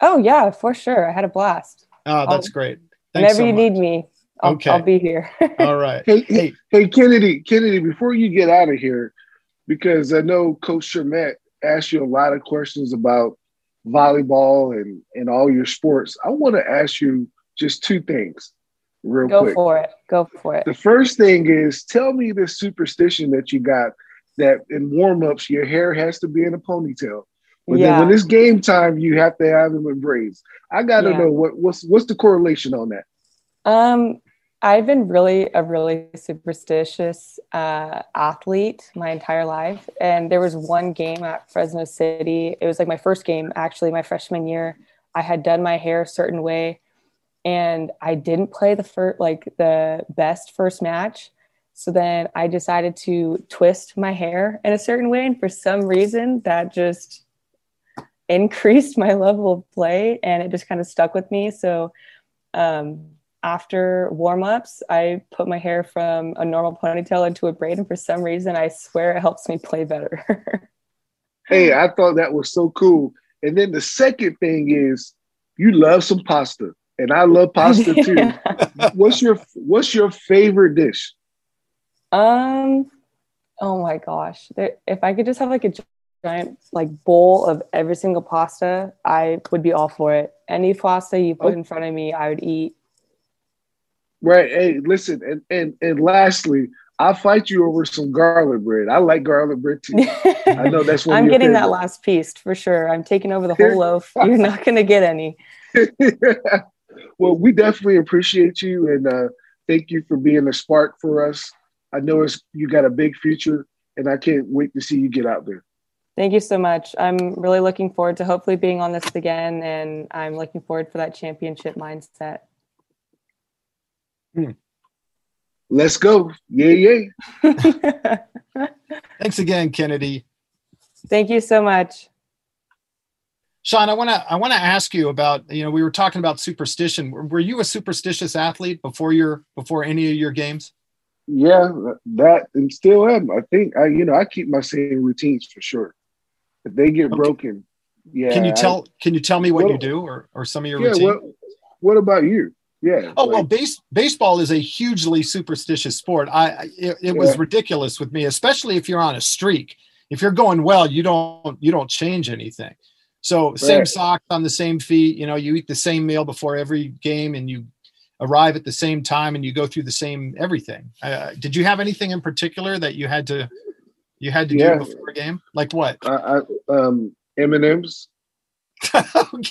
Oh yeah, for sure. I had a blast. Oh, that's great. Thanks Whenever so you much. need me, I'll, Okay. I'll be here. All right. Hey, Hey, Hey, Kennedy, Kennedy, before you get out of here, because I know Coach Shermet asked you a lot of questions about volleyball and, and all your sports. I want to ask you just two things real Go quick. Go for it. Go for it. The first thing is tell me this superstition that you got that in warm-ups your hair has to be in a ponytail. But then when it's game time, you have to have them in braids. I gotta Yeah. know what, what's what's the correlation on that? Um, I've been really a really superstitious uh, athlete my entire life, and there was one game at Fresno City. It was like my first game, actually, my freshman year. I had done my hair a certain way, and I didn't play the first like the best first match. So then I decided to twist my hair in a certain way, and for some reason that just increased my level of play, and it just kind of stuck with me. So um, after warm ups, I put my hair from a normal ponytail into a braid, and for some reason, I swear it helps me play better. Hey, I thought that was so cool. And then the second thing is you love some pasta, and I love pasta too. Yeah. What's your What's your favorite dish? Um, oh my gosh, there, if I could just have like a giant like bowl of every single pasta, I would be all for it. Any pasta you put Oh. in front of me, I would eat. Right. Hey, listen, and and and lastly, I'll fight you over some garlic bread. I like garlic bread too. I know that's one. I'm getting that last piece for sure. I'm taking over the whole loaf. You're not gonna get any. well, we definitely appreciate you and uh, thank you for being a spark for us. I know it's you got a big future, and I can't wait to see you get out there. Thank you so much. I'm really looking forward to hopefully being on this again, and I'm looking forward for that championship mindset. Let's go. Yeah, yeah. thanks again, Kennedy. Thank you so much. Sean, I want to I want to ask you about you know we were talking about superstition. Were, were you a superstitious athlete before your before any of your games? Yeah, that and still am. I think I you know I keep my same routines for sure. If they get okay. broken, yeah. Can you tell I, Can you tell me what, what, you do or or some of your yeah, routine? What, what about you? Yeah. Oh like, well, base, baseball is a hugely superstitious sport. I it, it was ridiculous with me, especially if you're on a streak. If you're going well, you don't you don't change anything. So same right. socks on the same feet. You know, you eat the same meal before every game, and you arrive at the same time, and you go through the same everything. Uh, did you have anything in particular that you had to you had to yeah. do before a game? Like what? I, I um M and M's.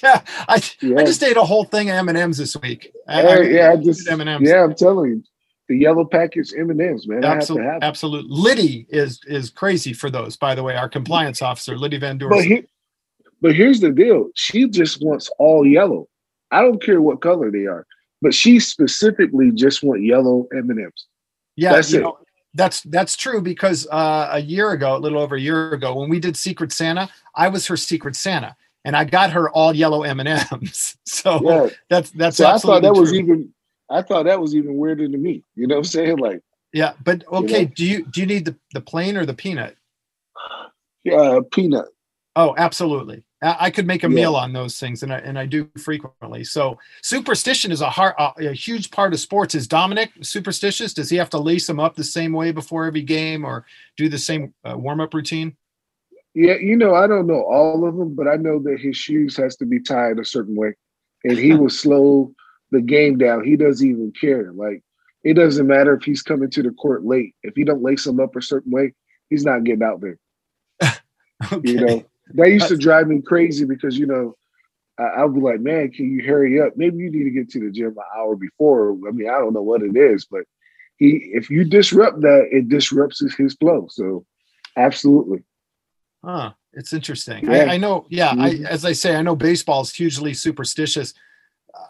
yeah, I, yeah. I just ate a whole thing of M and M's this week. I, I, yeah, I just M and M's. Yeah, I'm telling you, the yellow package M and M's, man. Absolutely, absolutely. Liddy is is crazy for those. By the way, our compliance officer, Liddy Van Doors. But, he, but here's the deal: she just wants all yellow. I don't care what color they are, but she specifically just want yellow M and M's. Yeah, that's it. Know, that's that's true because uh, a year ago, a little over a year ago, when we did Secret Santa, I was her Secret Santa and I got her all yellow M and M's. So yeah. that's that's. So I thought that true. was even. I thought that was even weirder to me. You know what I'm saying? Like. Yeah, but okay. You know? Do you do you need the the plain or the peanut? Yeah, peanut. Oh, absolutely. I could make a yeah. meal on those things, and I and I do frequently. So superstition is a hard, a huge part of sports. Is Dominic superstitious? Does he have to lace them up the same way before every game, or do the same uh, warm up routine? Yeah, you know, I don't know all of them, but I know that his shoes has to be tied a certain way, and he will slow the game down. He doesn't even care. Like it doesn't matter if he's coming to the court late. If he don't lace them up a certain way, he's not getting out there. okay. You know, that used to drive me crazy because you know I, would be like, man, can you hurry up? Maybe you need to get to the gym an hour before. I mean, I don't know what it is, but he if you disrupt that, it disrupts his flow. So absolutely. Huh. It's interesting. Yeah. I, I, know. Yeah. Mm-hmm. I, as I say, I know baseball is hugely superstitious.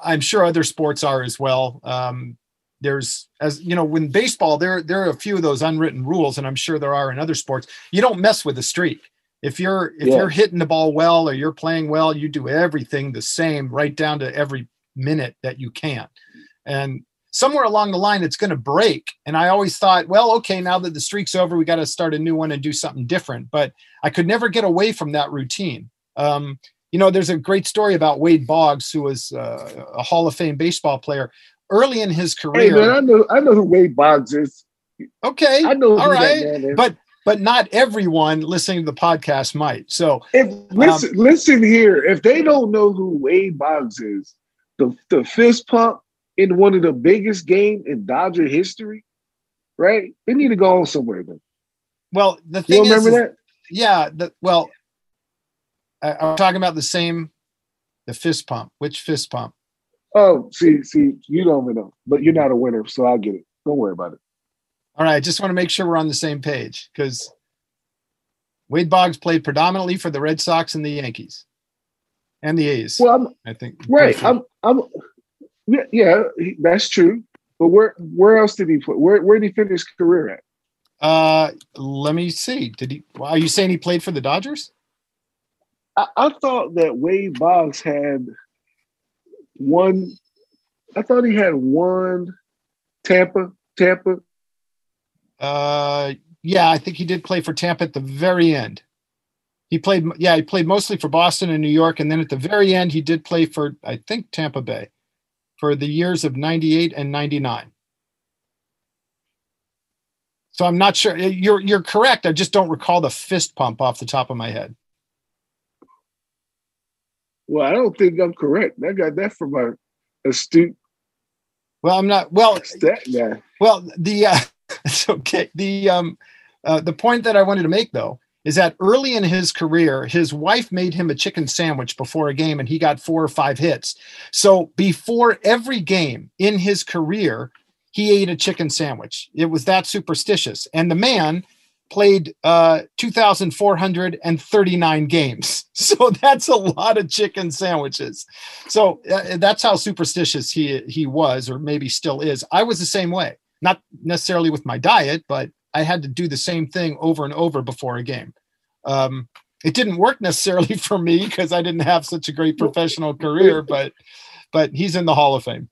I'm sure other sports are as well. Um, there's as you know, when baseball, there there are a few of those unwritten rules, and I'm sure there are in other sports. You don't mess with the streak. If you're if yeah. you're hitting the ball well or you're playing well, you do everything the same, right down to every minute that you can. And somewhere along the line it's going to break. And i always thought well okay now that the streak's over we got to start a new one and do something different. But i could never get away from that routine. Um, you know there's a great story about wade boggs who was uh, a hall of fame baseball player early in his career. hey man, i know i know who wade boggs is. Okay i know all right. but but not everyone listening to the podcast might. So if listen um, listen here. If they don't know who wade boggs is the, the fist pump in one of the biggest games in Dodger history, right? They need to go on somewhere then. Well, the thing you remember is, that? Yeah. The, well, I, I'm talking about the same, the fist pump. Which fist pump? Oh, see, see, you don't even know, but you're not a winner, so I'll get it. Don't worry about it. All right, I just want to make sure we're on the same page because Wade Boggs played predominantly for the Red Sox and the Yankees and the A's. Well, I'm, I think right. I'm, I'm, yeah, yeah, that's true. But where where else did he play? Where where did he finish his career at? Uh, let me see. Did he? Are you saying he played for the Dodgers? I, I thought that Wade Boggs had one. I thought he had one Tampa. Tampa. Uh, yeah, I think he did play for Tampa at the very end. He played, yeah, he played mostly for Boston and New York, and then at the very end, he did play for, I think, Tampa Bay for the years of 98 and 99. So I'm not sure. You're you're correct. I just don't recall the fist pump off the top of my head. Well, I don't think I'm correct. I got that from a astute. Well, I'm not. Well, guy. Well, the uh, it's okay. The um, uh, the point that I wanted to make though is that early in his career, his wife made him a chicken sandwich before a game and he got four or five hits. So before every game in his career, he ate a chicken sandwich. It was that superstitious. And the man played uh, 2,439 games. So that's a lot of chicken sandwiches. So uh, that's how superstitious he, he was, or maybe still is. I was the same way, not necessarily with my diet, but I had to do the same thing over and over before a game. Um, it didn't work necessarily for me because I didn't have such a great professional career, but but he's in the Hall of Fame.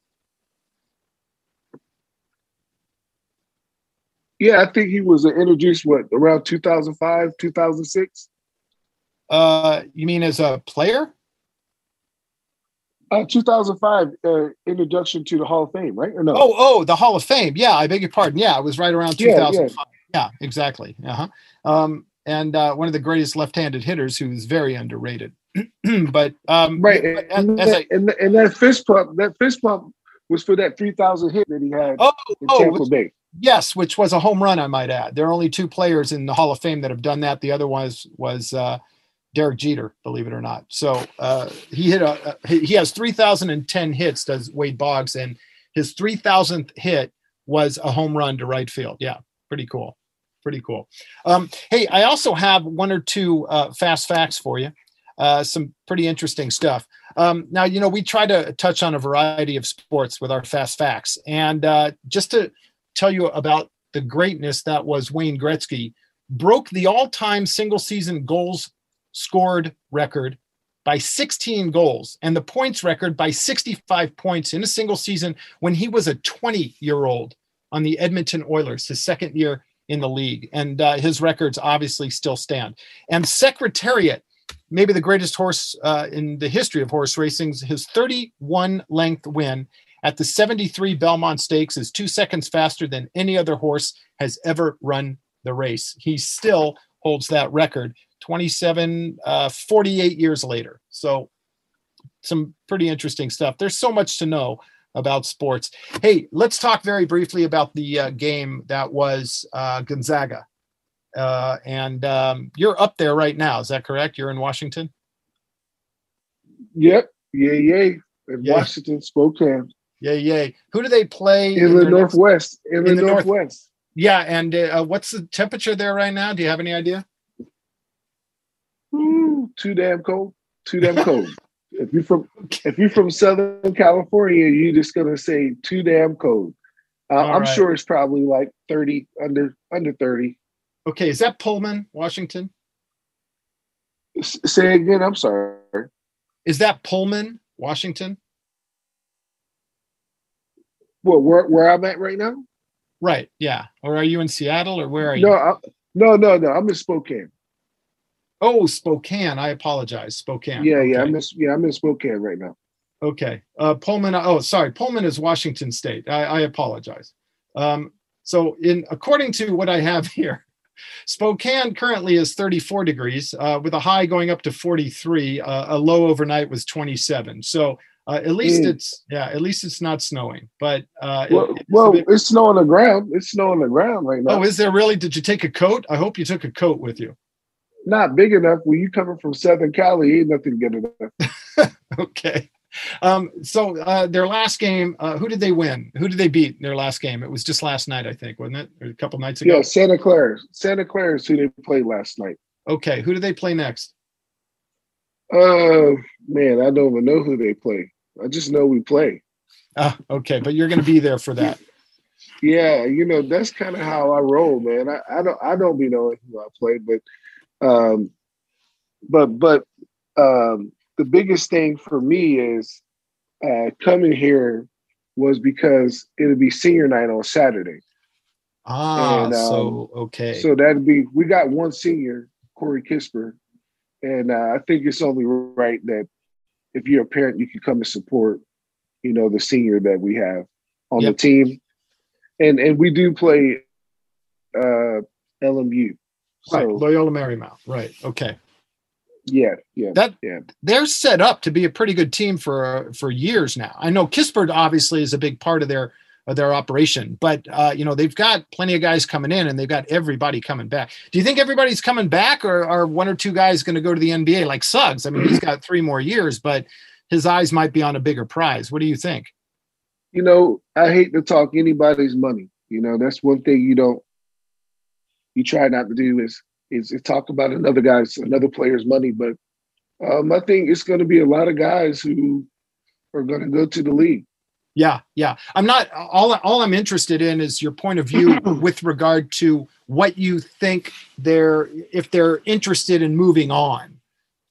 Yeah, I think he was introduced what around 2005, 2006. Uh, you mean as a player? Uh, 2005 uh, introduction to the Hall of Fame, right? Or no? Oh, oh, the Hall of Fame. Yeah, I beg your pardon. Yeah, it was right around 2005. Yeah, yeah. yeah exactly. Uh-huh. Um, and uh, one of the greatest left-handed hitters who's very underrated. but um, right, but and, as, that, I, and, and, that fist pump, that fist pump was for that 3,000 hit that he had oh, in oh, Tampa Bay. Yes, which was a home run, I might add. There are only two players in the Hall of Fame that have done that. The other one was was uh, Derek Jeter, believe it or not. So uh, he hit a, he has 3,010 hits, does Wade Boggs, and his 3,000th hit was a home run to right field. Yeah, pretty cool. Pretty cool. Um, hey, I also have one or two uh, fast facts for you. Uh, some pretty interesting stuff. Um, now, you know, we try to touch on a variety of sports with our fast facts. And uh, just to tell you about the greatness that was Wayne Gretzky, broke the all time single season goals scored record by 16 goals and the points record by 65 points in a single season when he was a 20 year old on the Edmonton Oilers, his second year in the league. And uh, his records obviously still stand. And Secretariat, maybe the greatest horse uh, in the history of horse racing, his 31 length win at the 73 Belmont Stakes is two seconds faster than any other horse has ever run the race. He still holds that record 27, uh, 48 years later. So, some pretty interesting stuff. There's so much to know about sports. Hey, let's talk very briefly about the uh, game that was uh, Gonzaga. Uh, and um, you're up there right now. Is that correct? You're in Washington? Yep. Yeah, yeah. In. Washington, Spokane. Yay, yay. Who do they play? In, in the Northwest. In, in the, the, Northwest. North- yeah. And uh, what's the temperature there right now? Do you have any idea? Ooh, too damn cold. Too damn cold. if you're from if you're from Southern California, you're just gonna say too damn cold. Uh, I'm right. sure it's probably like 30 under under 30. Okay, is that Pullman, Washington? S- say again. I'm sorry. Is that Pullman, Washington? Well, where where I'm at right now? Right. Yeah. Or are you in Seattle, or where are no, you? I, no, no, no. I'm in Spokane. Oh, Spokane. I apologize. Spokane. Yeah, okay. yeah. I'm in, yeah, I'm in Spokane right now. Okay. Uh, Pullman. Oh, sorry. Pullman is Washington State. I, I apologize. Um, so, in according to what I have here, Spokane currently is 34 degrees, uh, with a high going up to 43. Uh, a low overnight was 27. So uh, at least mm. it's yeah. At least it's not snowing. But uh, well, it, it's, well bit... it's snow on the ground. It's snow on the ground right now. Oh, is there really? Did you take a coat? I hope you took a coat with you. Not big enough. When you coming from Southern Cali, ain't nothing good enough. okay. Um, so uh, their last game, uh, who did they win? Who did they beat in their last game? It was just last night, I think, wasn't it? Or a couple nights ago. Yeah, Santa Clara. Santa Clara is who they played last night. Okay, who do they play next? Uh, man, I don't even know who they play. I just know we play. Ah, okay, but you're going to be there for that. yeah, you know that's kind of how I roll, man. I, I don't I don't be knowing who I play, but um, but but um, the biggest thing for me is uh, coming here was because it'll be senior night on Saturday. Ah, and, um, so okay. So that'd be we got one senior, Corey Kispert, and uh, I think it's only right that if you're a parent, you can come and support, you know, the senior that we have on yep. the team. And and we do play uh LMU. So, right, Loyola Marymount. Right. Okay. Yeah, yeah. That yeah. they're set up to be a pretty good team for for years now. I know Kispert obviously is a big part of their of their operation. But uh, you know, they've got plenty of guys coming in, and they've got everybody coming back. Do you think everybody's coming back, or are one or two guys going to go to the NBA like Suggs? I mean, he's got three more years, but his eyes might be on a bigger prize. What do you think? You know, I hate to talk anybody's money. You know, that's one thing you don't you try not to do is is, is talk about another guy's another player's money. But um, I think it's going to be a lot of guys who are going to go to the league Yeah, yeah. I'm not all all I'm interested in is your point of view with regard to what you think they're if they're interested in moving on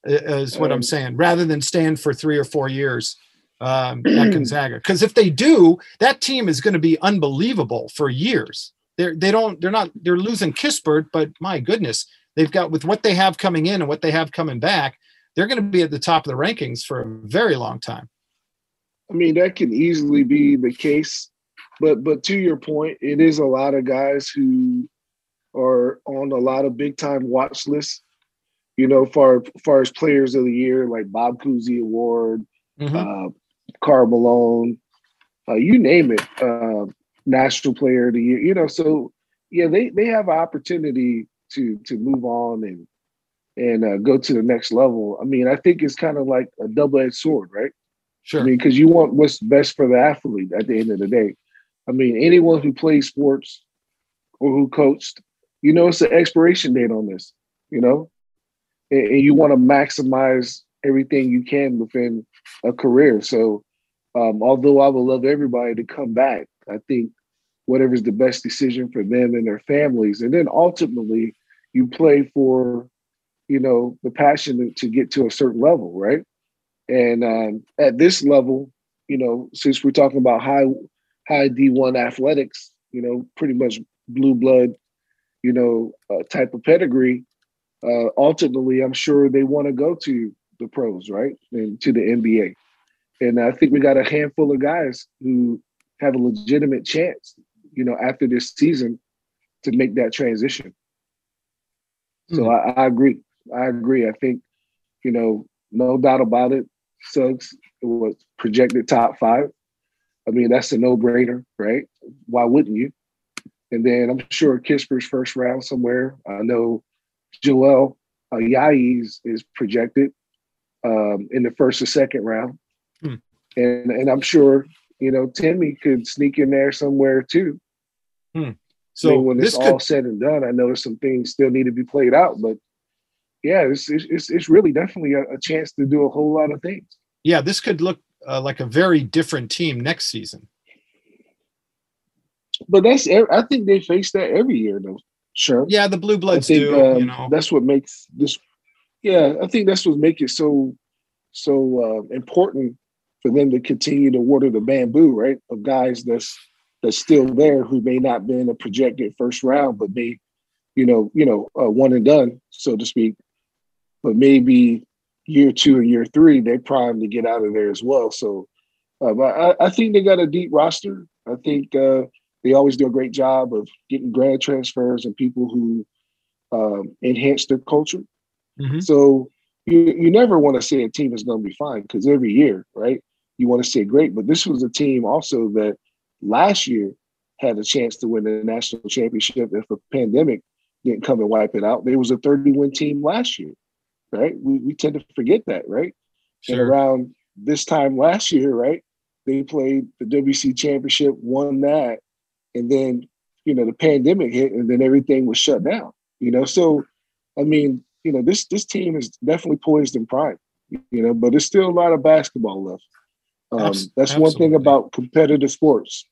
is what I'm saying rather than stand for 3 or 4 years um, at Gonzaga. Cuz if they do, that team is going to be unbelievable for years. They're they don't they're not they're losing Kispert, but my goodness, they've got with what they have coming in and what they have coming back, they're going to be at the top of the rankings for a very long time. I mean, that can easily be the case, but but to your point, it is a lot of guys who are on a lot of big time watch lists. You know, far far as players of the year, like Bob Cousy Award, mm-hmm. uh, Karl Malone, uh, you name it, uh, National Player of the Year. You know, so yeah, they they have an opportunity to to move on and and uh, go to the next level. I mean, I think it's kind of like a double edged sword, right? Sure. I mean, because you want what's best for the athlete at the end of the day. I mean, anyone who plays sports or who coached, you know, it's an expiration date on this, you know, and, and you want to maximize everything you can within a career. So, um, although I would love everybody to come back, I think whatever's the best decision for them and their families. And then ultimately, you play for, you know, the passion to get to a certain level, right? And um, at this level, you know, since we're talking about high high D1 athletics, you know, pretty much blue blood, you know, uh, type of pedigree, uh, ultimately, I'm sure they want to go to the pros, right? And to the NBA. And I think we got a handful of guys who have a legitimate chance, you know, after this season to make that transition. So mm-hmm. I, I agree. I agree. I think, you know, no doubt about it. Suggs was projected top five. I mean, that's a no-brainer, right? Why wouldn't you? And then I'm sure Kispert's first round somewhere. I know Joel Ayayi is, is projected um, in the first or second round. Hmm. And and I'm sure, you know, Timmy could sneak in there somewhere too. Hmm. So I mean, when it's all said and done, I know there's some things still need to be played out, but yeah, it's it's it's really definitely a, a chance to do a whole lot of things. Yeah, this could look uh, like a very different team next season. But that's I think they face that every year though. Sure. Yeah, the blue bloods think, do. Um, you know, that's what makes this. Yeah, I think that's what makes it so so uh, important for them to continue to water the bamboo, right? Of guys that's that's still there who may not been a projected first round, but may, you know, you know, uh, one and done, so to speak but maybe year two and year three, they're primed to get out of there as well. So um, I, I, think they got a deep roster. I think uh, they always do a great job of getting grad transfers and people who um, enhance their culture. Mm-hmm. So you, you never want to say a team is going to be fine because every year, right, you want to say great. But this was a team also that last year had a chance to win the national championship if a pandemic didn't come and wipe it out. There was a 30 win team last year right? We, we tend to forget that, right? Sure. And around this time last year, right, they played the WC championship, won that, and then you know the pandemic hit, and then everything was shut down. You know, so I mean, you know, this this team is definitely poised in prime. You know, but there's still a lot of basketball left. Um, that's one thing about competitive sports.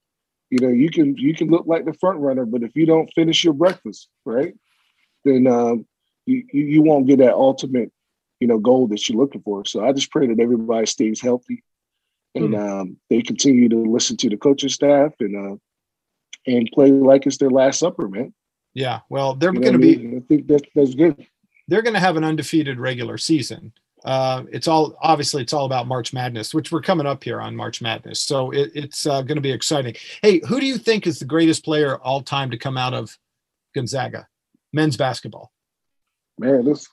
You know, you can you can look like the front runner, but if you don't finish your breakfast, right, then um, you, you won't get that ultimate, you know, goal that you're looking for. So I just pray that everybody stays healthy and mm. um, they continue to listen to the coaching staff and uh, and play like it's their last supper, man. Yeah, well, they're you know going to be. I, I think that that's good. They're going to have an undefeated regular season. Uh, it's all obviously it's all about March Madness, which we're coming up here on March Madness, so it, it's uh, going to be exciting. Hey, who do you think is the greatest player all time to come out of Gonzaga men's basketball? man, it's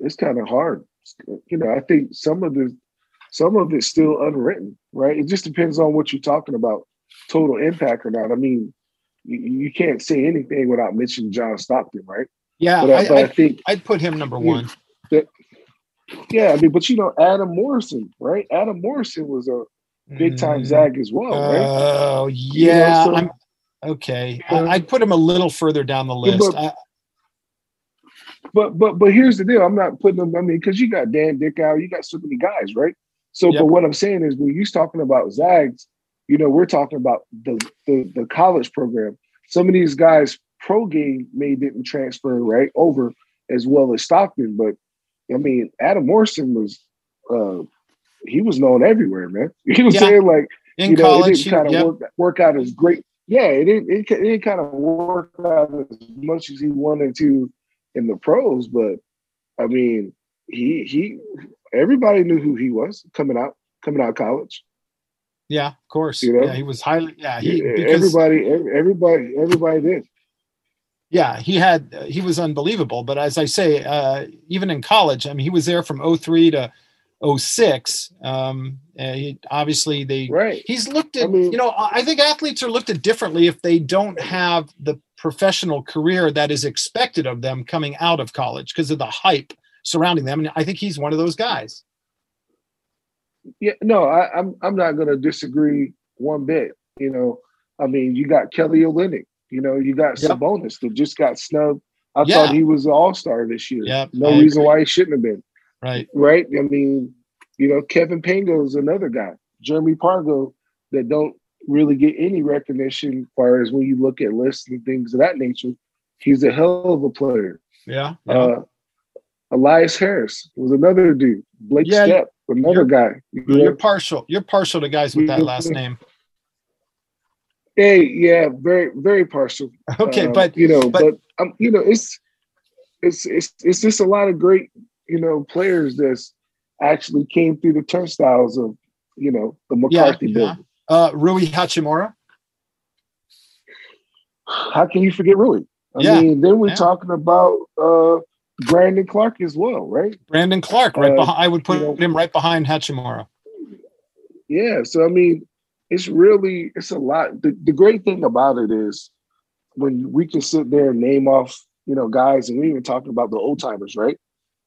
it's kind of hard. You know, I think some of the some of it's still unwritten, right? It just depends on what you're talking about, total impact or not. I mean, you, you can't say anything without mentioning John Stockton, right? Yeah, but, I, I, I, think I'd put him number one. Yeah, I mean, but you know, Adam Morrison, right? Adam Morrison was a big time mm. Zag as well, right? Oh yeah, you know, so, okay. Uh, I'd put him a little further down the list. But, but but but here's the deal. I'm not putting them. I mean, because you got Dan Dickau, you got so many guys, right? So, yep. but what I'm saying is, when you're talking about Zags, you know, we're talking about the the, the college program. Some of these guys pro game may didn't transfer right over as well as Stockton, but I mean, Adam Morrison was uh, he was known everywhere, man. You know what I'm saying? Like in you know, college, it didn't kind of yep. work, work out as great. Yeah, it didn't. It, it didn't kind of work out as much as he wanted to in the pros, but I mean, he he. Everybody knew who he was coming out coming out of college. Yeah, of course. You know? Yeah, he was highly. Yeah, he. Because, everybody, everybody, everybody did. Yeah, he had. He was unbelievable. But as I say, uh, even in college, I mean, he was there from 03 to 06. Um, he, obviously, they. Right. He's looked at. I mean, you know, I think athletes are looked at differently if they don't have the professional career that is expected of them coming out of college because of the hype surrounding them. And I think he's one of those guys. Yeah, no, I, I'm I'm not going to disagree one bit. You know, I mean, you got Kelly Olynyk. You know, you got yep. Sabonis that just got snubbed. I yeah. thought he was an All Star this year. Yep, no I reason agree. why he shouldn't have been. Right. Right. I mean, you know, Kevin Pango is another guy. Jeremy Pargo that don't really get any recognition as far as when you look at lists and things of that nature. He's a hell of a player. Yeah. yeah. Uh, Elias Harris was another dude. Blake yeah, Stepp, another guy. You you're partial. You're partial to guys with that last name. Hey, yeah, very, very partial. Okay, um, but you know, but, but um, you know, it's it's it's it's just a lot of great, you know, players that's actually came through the turnstiles of, you know, the McCarthey yeah, building. Yeah. Uh, Rui Hachimura. How can you forget Rui? I yeah. mean, then we're yeah. talking about uh, Brandon Clarke as well, right? Brandon Clarke, right? Uh, behind, I would put you know, him right behind Hachimura. Yeah, so I mean, it's really it's a lot. The, the great thing about it is when we can sit there and name off, you know, guys, and we even talking about the old timers, right?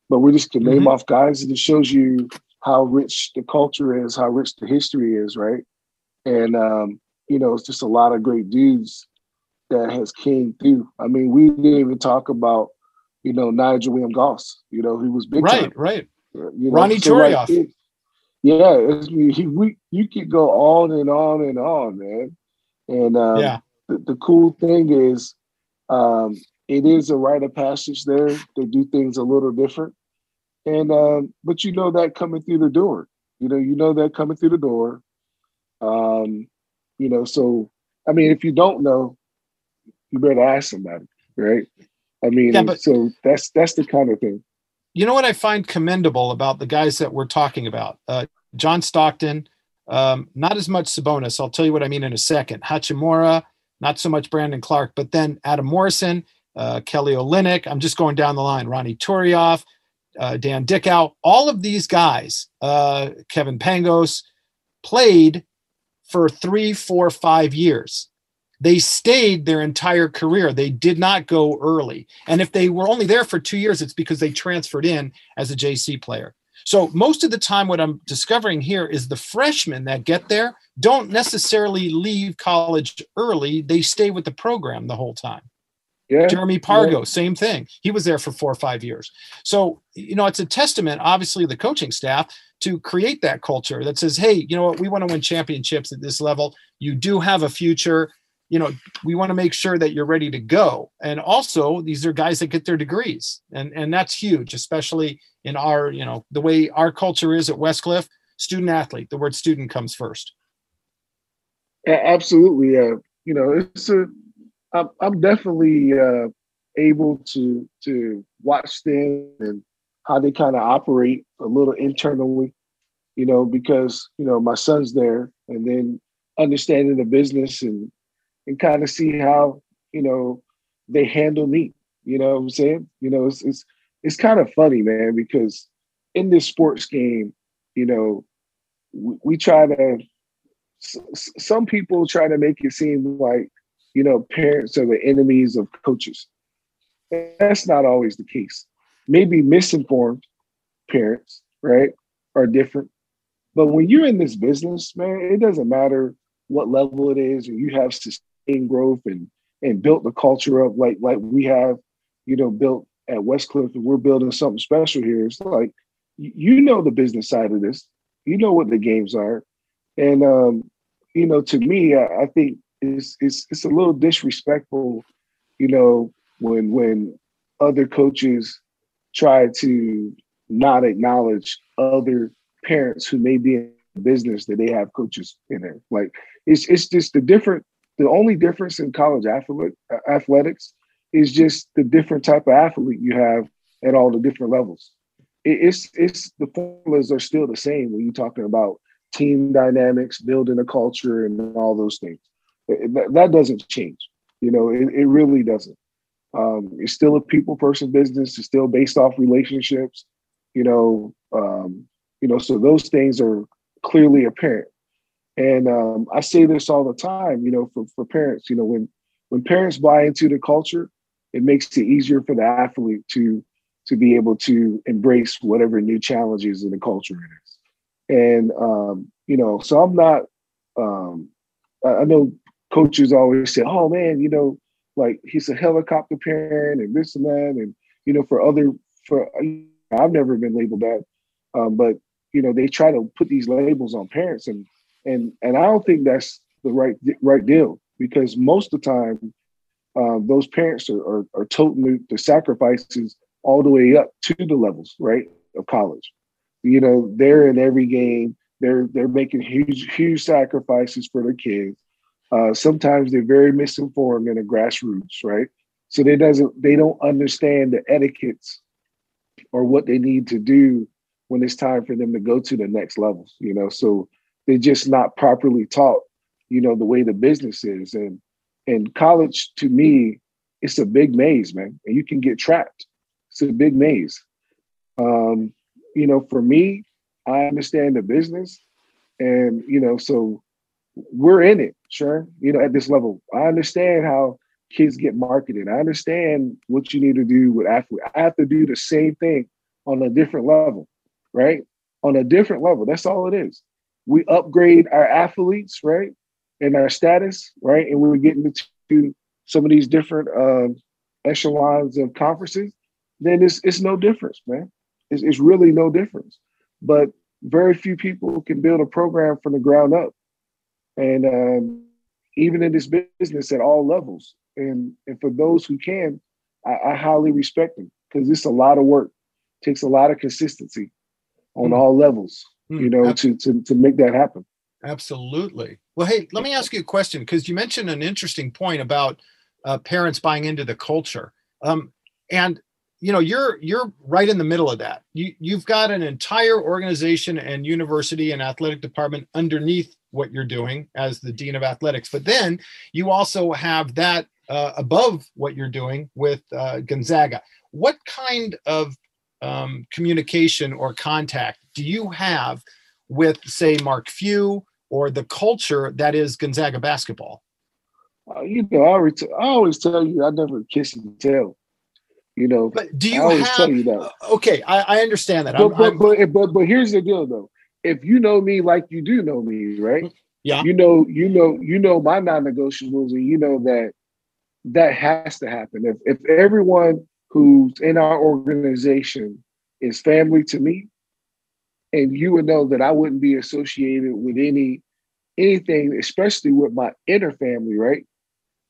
But we just can mm-hmm. name off guys, and it shows you how rich the culture is, how rich the history is, right? And um, you know, it's just a lot of great dudes that has came through. I mean, we didn't even talk about you know, Nigel Williams-Goss. You know, he was big right, time. right. You know, Ronny so. Like, yeah, it's, he, we you could go on and on and on, man. And um, yeah, the, the, cool thing is, um, it is a rite of passage there. They do things a little different, and um, but you know that coming through the door. You know, you know that coming through the door. Um, you know, so I mean, if you don't know, you better ask somebody, right? I mean, yeah, but, so that's that's the kind of thing. You know what I find commendable about the guys that we're talking about? Uh, John Stockton, um, not as much Sabonis. I'll tell you what I mean in a second. Hachimura, not so much Brandon Clarke, but then Adam Morrison, uh, Kelly Olynyk. I'm just going down the line. Ronnie Turiaf, uh, Dan Dickau. All of these guys, uh, Kevin Pangos, played for three, four, five years they stayed their entire career. They did not go early. And if they were only there for two years, it's because they transferred in as a JC player. So most of the time, what I'm discovering here is the freshmen that get there don't necessarily leave college early. They stay with the program the whole time. Yeah, Jeremy Pargo, yeah. same thing. He was there for four or five years. So, you know, it's a testament, obviously, the coaching staff to create that culture that says, hey, you know what, we want to win championships at this level. You do have a future you know we want to make sure that you're ready to go. And also these are guys that get their degrees and and that's huge especially in our you know the way our culture is at westcliff student athlete the word student comes first. Absolutely uh, you know it's a i'm, I'm definitely uh, able to to watch them and how they kind of operate a little internally you know because you know my son's there and then understanding the business and and kind of see how you know they handle me. You know what I'm saying? You know, it's it's it's kind of funny, man, because in this sports game, you know, we, we try to. Some people try to make it seem like you know parents are the enemies of coaches. That's not always the case. Maybe misinformed parents, right, are different. But when you're in this business, man, it doesn't matter what level it is, and you have growth and and built the culture of like like we have, you know, built at Westcliff and we're building something special here. It's like you know the business side of this. You know what the games are. And um, you know, to me, I, I think it's it's it's a little disrespectful, you know, when when other coaches try to not acknowledge other parents who may be in business that they have coaches in there. Like it's it's just the different. The only difference in college athlete, athletics is just the different type of athlete you have at all the different levels. It's it's the formulas are still the same when you're talking about team dynamics, building a culture, and all those things. That, that doesn't change. You know, it, it really doesn't. Um, it's still a people person business. It's still based off relationships. You know, um, you know, so those things are clearly apparent. And um, I say this all the time. You know, for for parents, you know, when when parents buy into the culture, it makes it easier for the athlete to to be able to embrace whatever new challenges in the culture it is. And um, you know, so I'm not. Um, I know coaches always say, "Oh man, you know, like he's a helicopter parent and this and that," and you know, for other for I've never been labeled that, um, but you know, they try to put these labels on parents, and and and I don't think that's the right right deal because most of the time, uh, those parents are, are are toting the sacrifices all the way up to the levels right of college. You know, they're in every game. They're they're making huge huge sacrifices for their kids. Uh, sometimes they're very misinformed in the grassroots, right? So they doesn't they don't understand the etiquettes or what they need to do when it's time for them to go to the next levels. You know, so they're just not properly taught. You know the way the business is, and and college to me, it's a big maze, man, and you can get trapped. It's a big maze. Um, you know, for me, I understand the business, and you know, so we're in it, sure. You know, at this level, I understand how kids get marketed. I understand what you need to do with athletes. I have to do the same thing on a different level, right? On a different level. That's all it is. We upgrade our athletes, right, and our status, right, and we're getting to some of these different uh, echelons of conferences. Then it's it's no difference, man. It's, it's really no difference. But very few people can build a program from the ground up. And um, even in this business at all levels. And, and for those who can, I, I highly respect them because it's a lot of work. It takes a lot of consistency on mm. all levels. You know, to, to, to make that happen. Absolutely. Well, hey, let me ask you a question because you mentioned an interesting point about uh, parents buying into the culture. Um, and you know you're you're right in the middle of that you you've got an entire organization and university and athletic department underneath what you're doing as the dean of athletics but then you also have that uh, above what you're doing with uh, gonzaga what kind of um, communication or contact do you have with say mark few or the culture that is gonzaga basketball uh, you know I always, t- I always tell you i never kiss and tell you know, but do you have? Tell you that. Uh, okay, I, I understand that. But, I'm, but, I'm, but, but but here's the deal, though. If you know me like you do know me, right? Yeah. You know, you know, you know my non-negotiables, and you know that that has to happen. If if everyone who's in our organization is family to me, and you would know that I wouldn't be associated with any anything, especially with my inner family, right?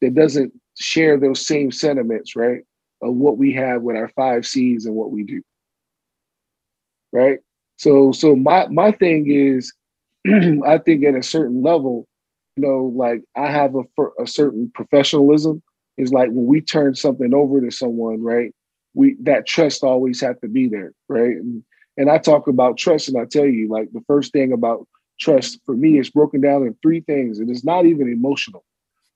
That doesn't share those same sentiments, right? of what we have with our five C's and what we do. Right. So so my my thing is, I think at a certain level, you know, like I have a a certain professionalism. Is like when we turn something over to someone, right? We that trust always have to be there, right? And, and I talk about trust, and I tell you, like the first thing about trust for me is broken down in three things, and it's not even emotional,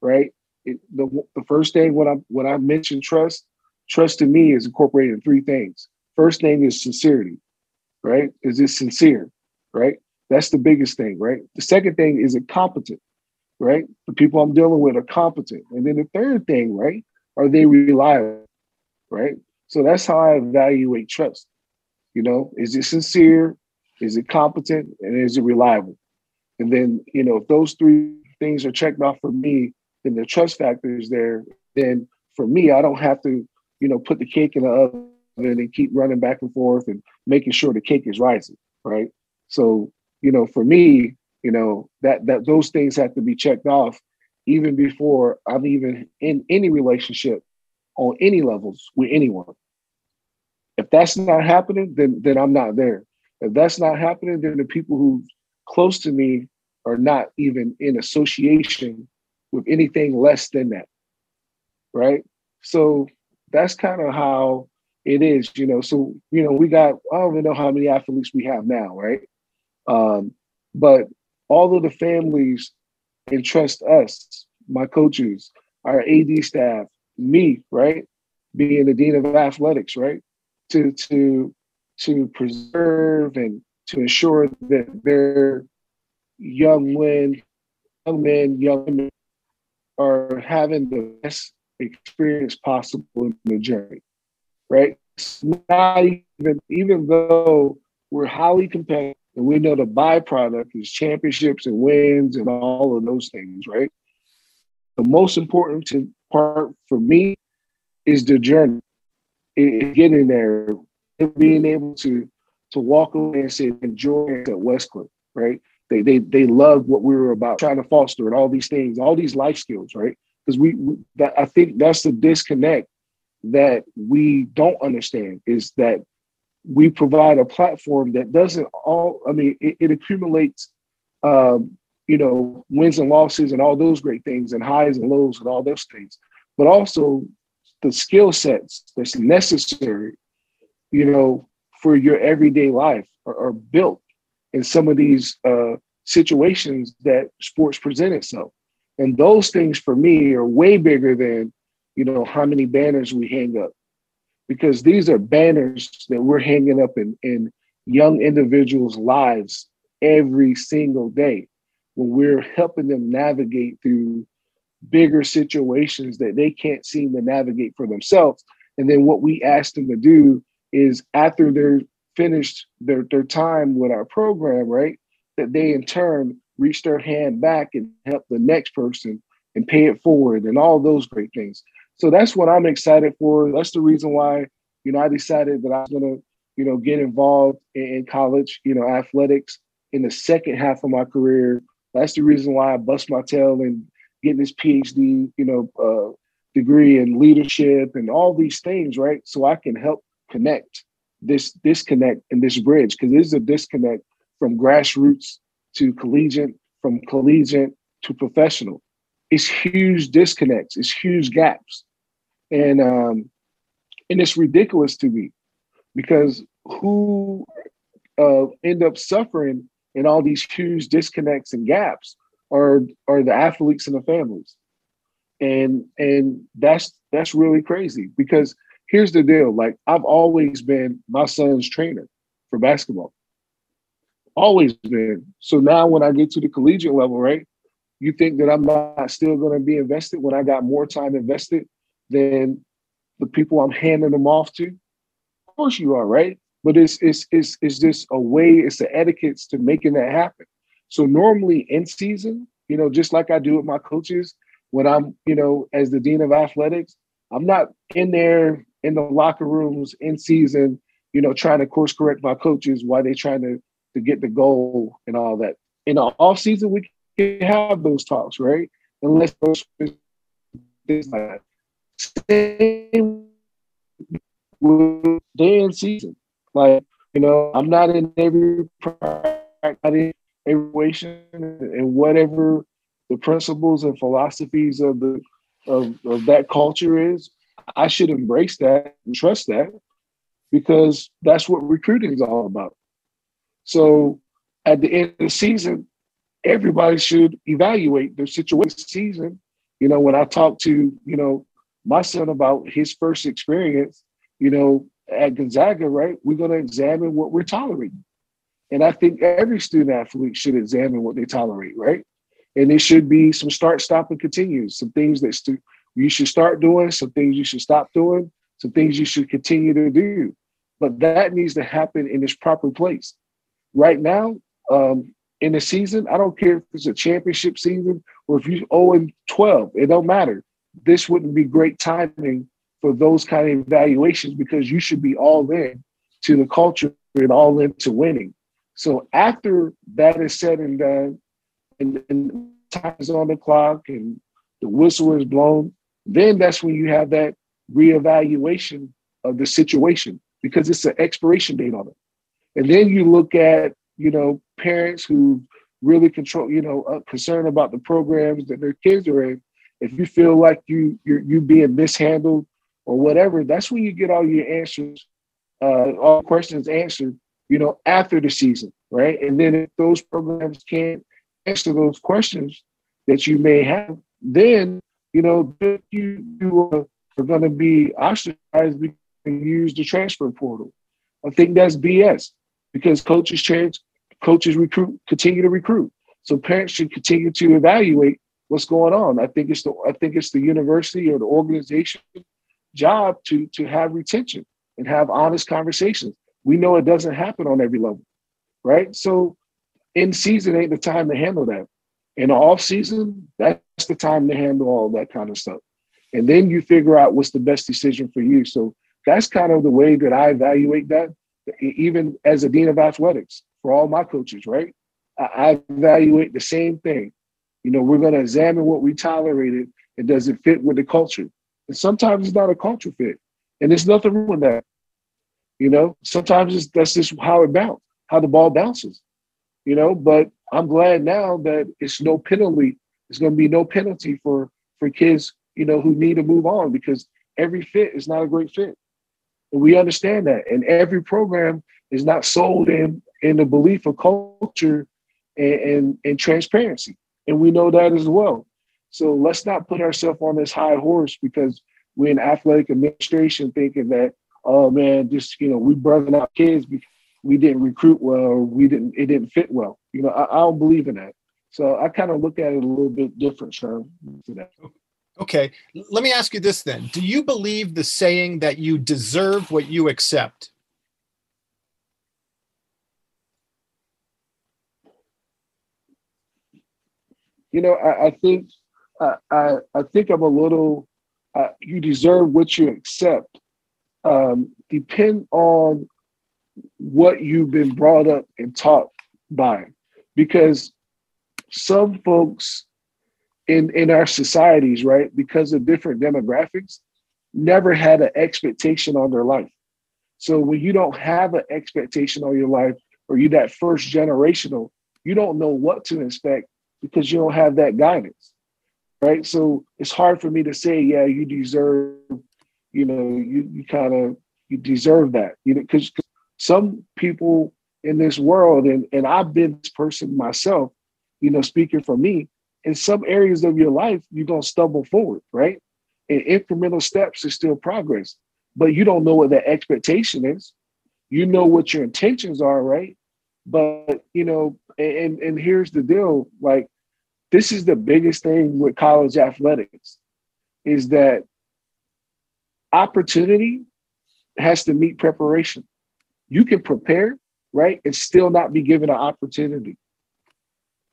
right? It, the the first thing when I when I mention trust Trust to me is incorporated in three things. First thing is sincerity, right? Is it sincere, right? That's the biggest thing, right? The second thing is it competent, right? The people I'm dealing with are competent. And then the third thing, right? Are they reliable, right? So that's how I evaluate trust. You know, is it sincere? Is it competent? And is it reliable? And then, you know, if those three things are checked off for me, then the trust factor is there. Then for me, I don't have to you know, put the cake in the oven and keep running back and forth and making sure the cake is rising, right? So, you know, for me, You know, that that those things have to be checked off even before I'm even in any relationship on any levels with anyone. If that's not happening, then then I'm not there. If that's not happening, then the people who close to me are not even in association with anything less than that. Right. So that's kind of how it is, you know. So, you know, we got, I don't even know how many athletes we have now, right? Um, but all of the families entrust us, my coaches, our AD staff, me, right? Being the dean of athletics, right? To to to preserve and to ensure that their young men, young men, young women are having the best experience possible in the journey, right? It's not even, even though we're highly competitive and we know the byproduct is championships and wins and all of those things, right? The most important part for me is the journey, it, getting there, being able to to walk away and say enjoy it at Westcliff, right? They they they love what we were about trying to foster and all these things, all these life skills, right? Because we, we that, I think that's the disconnect that we don't understand is that we provide a platform that doesn't all i mean it, it accumulates um, you know wins and losses and all those great things and highs and lows and all those things. But also the skill sets that's necessary you know for your everyday life are, are built in some of these uh, situations that sports present itself. And those things for me are way bigger than you know how many banners we hang up because these are banners that we're hanging up in, in young individuals' lives every single day when we're helping them navigate through bigger situations that they can't seem to navigate for themselves. And then what we ask them to do is after they're finished their, their time with our program, right, that they in turn reach their hand back and help the next person and pay it forward and all those great things. So that's what I'm excited for. That's the reason why, you know, I decided that I was gonna, you know, get involved in, college, you know, athletics in the second half of my career. That's the reason why I bust my tail and getting this PhD, you know, uh, degree in leadership and all these things, right? So I can help connect this disconnect and this bridge because there's a disconnect from grassroots to collegiate, from collegiate to professional it's huge disconnects, it's huge gaps. And um, and it's ridiculous to me because who uh, end up suffering in all these huge disconnects and gaps are are the athletes and the families. And and that's that's really crazy because here's the deal like I've always been my son's trainer for basketball. Always been. So now when I get to the collegiate level, right? You think that I'm not still going to be invested when I got more time invested than the people I'm handing them off to? Of course you are, right? But it's it's it's it's just a way, it's the etiquettes to making that happen. So normally in season, you know, just like I do with my coaches, when I'm, you know, as the dean of athletics, I'm not in there in the locker rooms in season, you know, trying to course correct my coaches why they're trying to to get the goal and all that. In the off season, we can have those talks, right? Unless those this like same day and season. Like, you know, I'm not in every every situation and whatever the principles and philosophies of the of, of that culture is, I should embrace that and trust that because that's what recruiting is all about. So at the end of the season, everybody should evaluate their situation season. You know, when I talk to, you know, my son about his first experience, you know, at Gonzaga, right, we're going to examine what we're tolerating. And I think every student athlete should examine what they tolerate, right? And it should be some start, stop, and continue. Some things that stu- you should start doing, some things you should stop doing, some things you should continue to do. But that needs to happen in its proper place. Right now, um, in the season. I don't care if it's a championship season or if you 0 and 12. It don't matter. This wouldn't be great timing for those kind of evaluations because you should be all in to the culture and all into winning. So after that is said and done, and, and time is on the clock and the whistle is blown, then that's when you have that reevaluation of the situation because it's an expiration date on it. And then you look at, you know, parents who really control, you know, uh, concerned about the programs that their kids are in. If you feel like you you're you being mishandled or whatever, that's when you get all your answers, uh, all questions answered, you know, after the season, right? And then if those programs can't answer those questions that you may have, then you know you, you are going to be ostracized you use the transfer portal. I think that's BS because coaches change, coaches recruit, continue to recruit. So parents should continue to evaluate what's going on. I think it's the I think it's the university or the organization job to to have retention and have honest conversations. We know it doesn't happen on every level, right? So in season ain't the time to handle that. In the off season, that's the time to handle all that kind of stuff. And then you figure out what's the best decision for you. So that's kind of the way that I evaluate that, even as a dean of athletics for all my coaches, right? I evaluate the same thing. You know, we're going to examine what we tolerated and does it fit with the culture. And sometimes it's not a culture fit, and there's nothing wrong with that. You know, sometimes that's just how it bounces, how the ball bounces. You know, but I'm glad now that it's no penalty. It's going to be no penalty for for kids, you know, who need to move on because every fit is not a great fit, and we understand that. And every program is not sold in in the belief of culture and, and, and transparency, and we know that as well. So let's not put ourselves on this high horse because we're in athletic administration thinking that, oh man, just you know, we're brothering out kids because we didn't recruit well we didn't it didn't fit well. You know, I, I don't believe in that. So I kind of look at it a little bit different, Sherm, to that. Okay. Let me ask you this then. Do you believe the saying that you deserve what you accept? You know, I, I think I, I, I think I'm a little. Uh, you deserve what you accept. Um, depend on what you've been brought up and taught by, because some folks in in our societies, right, because of different demographics, never had an expectation on their life. So when you don't have an expectation on your life, or you that first generational, you don't know what to expect because you don't have that guidance right? So it's hard for me to say, yeah, you deserve, you know, you you kind of you deserve that, you know, because some people in this world, and and I've been this person myself, you know, speaking for me, in some areas of your life, you're gonna stumble forward, right? And incremental steps is still progress, but you don't know what that expectation is. You know what your intentions are, right? But you know, and and here's the deal: like this is the biggest thing with college athletics is that opportunity has to meet preparation. You can prepare, right, and still not be given an opportunity.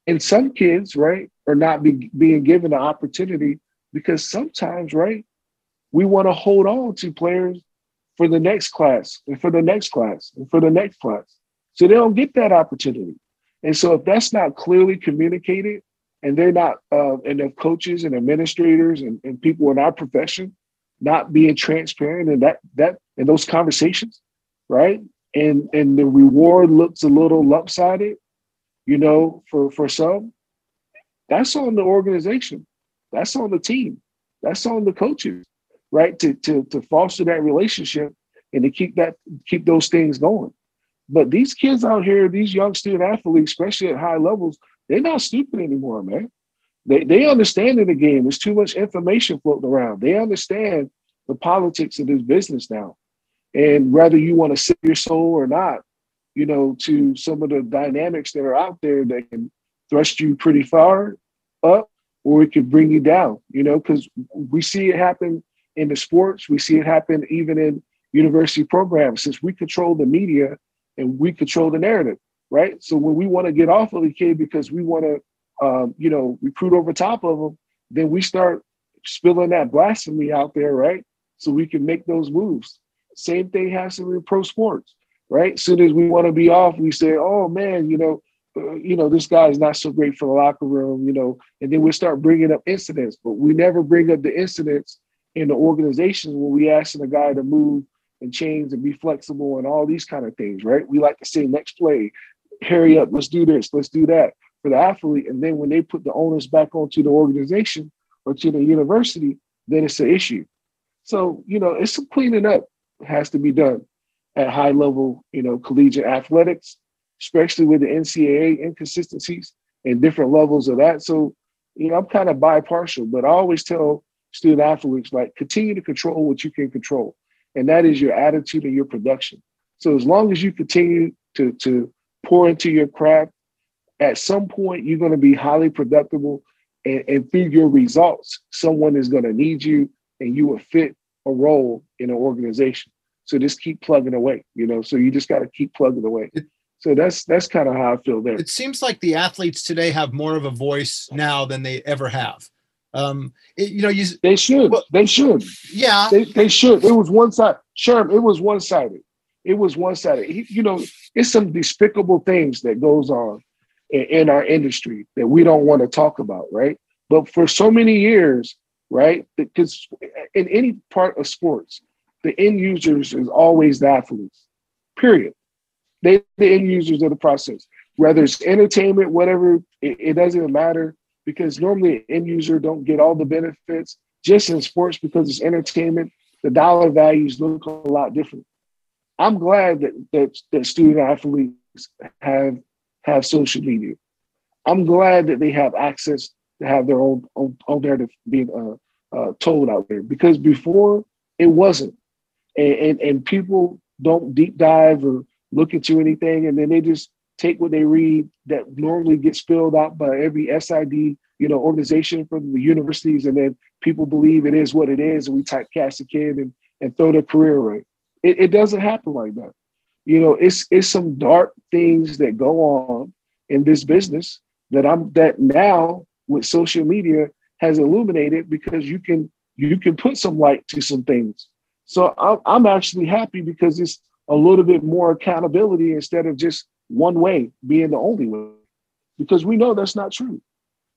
And some kids, right, are not be, being given an opportunity because sometimes, right, we want to hold on to players for the next class and for the next class and for the next class. So they don't get that opportunity. And so if that's not clearly communicated and they're not uh, and the coaches and administrators and, and people in our profession not being transparent and that that in those conversations right? And and the reward looks a little lopsided you know for for some that's on the organization. That's on the team. That's on the coaches right? To to to foster that relationship and to keep that keep those things going but these kids out here these young student athletes especially at high levels they're not stupid anymore, man. They they understand in the game. There's too much information floating around. They understand the politics of this business now. And whether you want to sell your soul or not, you know, to some of the dynamics that are out there that can thrust you pretty far up or it could bring you down, you know, because we see it happen in the sports, we see it happen even in university programs since we control the media and we control the narrative right? So when we want to get off of the kid because we want to, um, you know, recruit over top of them, then we start spilling that blasphemy out there, right? So we can make those moves. Same thing to be pro sports, right? Soon as we want to be off, we say, oh man, you know, uh, you know, this guy is not so great for the locker room, you know, and then we start bringing up incidents, but we never bring up the incidents in the organization when we asking a guy to move and change and be flexible and all these kind of things, right? We like to say next play, hurry up, let's do this, let's do that for the athlete. And then when they put the onus back onto the organization or to the university, then it's an issue. So, you know, it's some cleaning up has to be done at high level, you know, collegiate athletics, especially with the NCAA inconsistencies and different levels of that. So, you know, I'm kind of bipartial, but I always tell student athletes like continue to control what you can control, and that is your attitude and your production. So as long as you continue to to pour into your craft, at some point you're going to be highly productive, and, and through your results, someone is going to need you, and you will fit a role in an organization. So just keep plugging away, you know. So you just got to keep plugging away. So that's that's kind of how I feel there. It seems like the athletes today have more of a voice now than they ever have. Um, it, you know, you they should, well, they should, yeah, they, they should. It was one side, Sherm. It was one sided. It was one sided. You know, it's some despicable things that goes on in, in our industry that we don't want to talk about, right? But for so many years, right? Because in any part of sports, the end users is always the athletes. Period. They the end users of the process. Whether it's entertainment, whatever, it, it doesn't matter because normally end user don't get all the benefits just in sports because it's entertainment. The dollar values look a lot different. I'm glad that that, that student athletes have have social media. I'm glad that they have access to have their own own, own narrative being uh, uh, told out there because before it wasn't, and, and and people don't deep dive or look into anything, and then they just take what they read that normally gets filled out by every SID, you know, organization from the universities, and then people believe it is what it is, and we typecast a kid and, and throw their career away. It, it doesn't happen like that. You know, it's it's some dark things that go on in this business that I'm that now with social media has illuminated because you can you can put some light to some things. So I'm, I'm actually happy because it's a little bit more accountability instead of just one way being the only way. Because we know that's not true.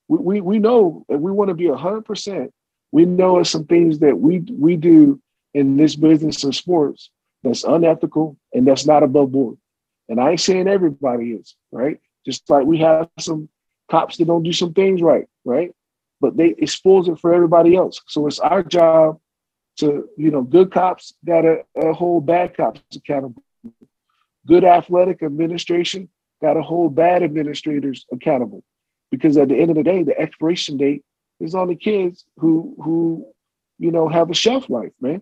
We, we, we know and we want to be 100% we know of some things that we we do in this business of sports that's unethical and that's not above board. And i ain't saying everybody is right? Just like we have some cops that don't do some things right right? But they expose it for everybody else. So it's our job to you know good cops gotta uh, hold bad cops accountable good athletic administration got to hold bad administrators accountable. Because at the end of the day the expiration date is on the kids who who you know have a shelf life man.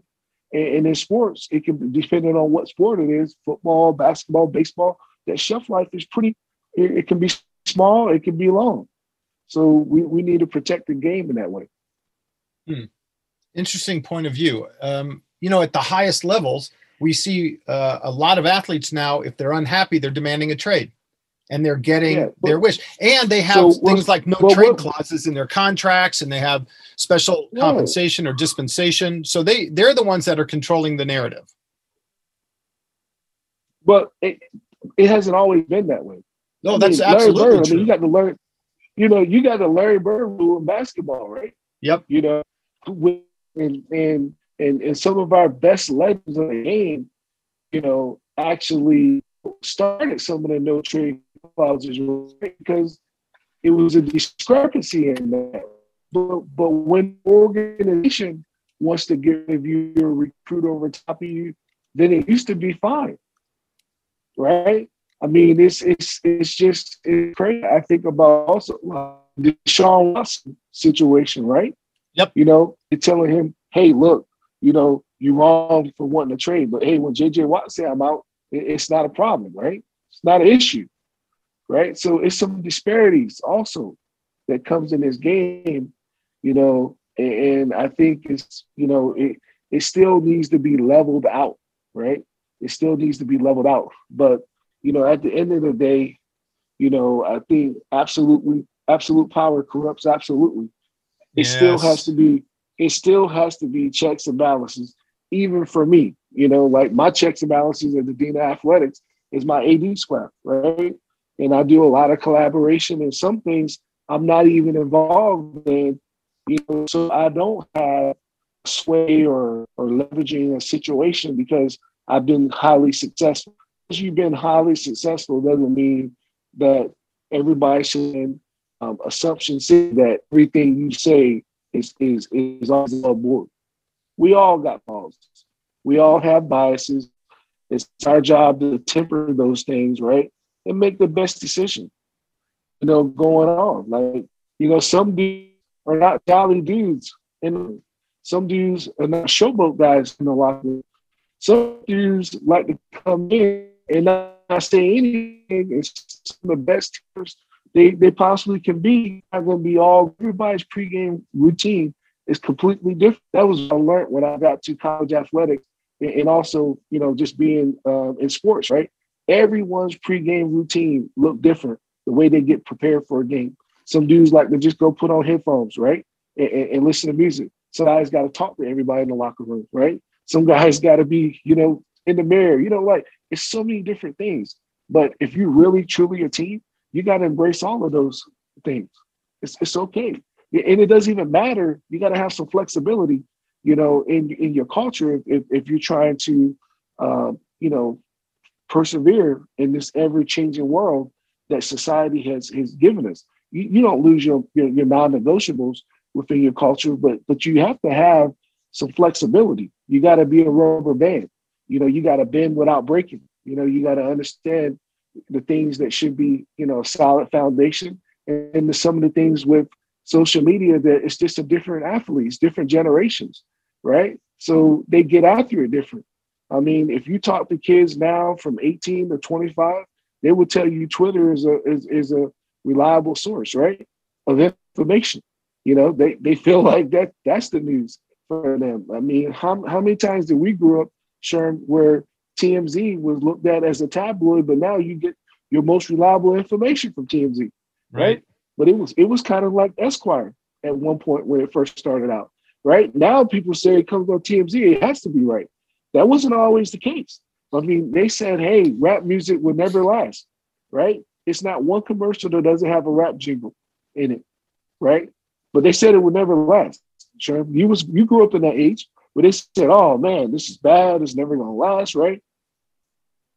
And, and in sports it can depending on what sport it is football basketball baseball that shelf life is pretty it, it can be small it can be long. So we, we need to protect the game in that way. Hmm. interesting point of view. Um, you know at the highest levels we see uh, a lot of athletes now, if they're unhappy, they're demanding a trade and they're getting yeah, but, their wish. And they have so things like no trade clauses in their contracts and they have special yeah. compensation or dispensation. So they, they're the ones that are controlling the narrative. But it, it hasn't always been that way. No, I that's mean, absolutely Bird, true. I mean, you got to learn, you know, you got the Larry Bird rule in basketball, right? Yep. You know, and, and and, and some of our best legends of the game, you know, actually started some of the no trade clauses because it was a discrepancy in that. But, but when organization wants to give you a recruit over top of you, then it used to be fine, right? I mean, it's it's it's just it's crazy. I think about also the Deshaun Watson situation, right? Yep. You know, they're telling him, "Hey, look, you know, you're wrong for wanting to trade. But hey, when JJ Watt say I'm out, it's not a problem, right? It's not an issue, right? So it's some disparities also that comes in this game, you know, and I think it's, you know, it it still needs to be leveled out, right? It still needs to be leveled out. But, you know, at the end of the day, you know, I think absolutely, absolute power corrupts absolutely. It yes. still has to be it still has to be checks and balances, even for me. You know, like my checks and balances at the dean of athletics is my AD squad, right? and I do a lot of collaboration and some things I'm not even involved in, you know, so I don't have sway or or leveraging a situation because I've been highly successful. Because you've been highly successful doesn't mean that everybody should um, assumption that everything you say is is is above board. We all got flaws. We all have biases. It's our job to temper those things, right? And make the best decision. You know, going on. Like, you know, some dudes are not jolly dudes. And some dudes are not showboat guys in the locker room. Some dudes like to come in and not say anything. It's the best they, they possibly can be. Not going to be all everybody's pregame routine is completely different. That was I learned when I got to college athletics and also, you know, just being uh, in sports, right? Everyone's pregame routine look different. The way they get prepared for a game. Some dudes like to just go put on headphones, right, and, and, and listen to music. Some guys got to talk to everybody in the locker room, right? Some guys got to be, you know, in the mirror. You know, like it's so many different things. But if you really truly a team, you got to embrace all of those things. It's it's okay, and it doesn't even matter. You got to have some flexibility you know, in in your culture, if, if you're trying to, uh, you know, persevere in this ever changing world that society has has given us, you, you don't lose your, your your non-negotiables within your culture, but but you have to have some flexibility. You got to be a rubber band. You know, you got to bend without breaking. You know, you got to understand the things that should be, you know, a solid foundation, and, some of the things with social media that it's just a different athletes, different generations right? So they get after it different. I mean, if you talk to kids now from 18 to 25, they will tell you Twitter is a is, is a reliable source, right? Of information. You know, they, they feel like that that's the news for them. I mean, how, how many times did we grow up, Sherm, where TMZ was looked at as a tabloid, but now you get your most reliable information from TMZ, right? right? But it was it was kind of like Esquire at one point when it first started out right? Now people say it comes on TMZ, it has to be right. That wasn't always the case. I mean, they said, hey, rap music will never last, right? It's not one commercial that doesn't have a rap jingle in it, right? But they said it would never last. Sure, you was you grew up in that age, but they said, "Oh man, this is bad. It's never gonna last," right?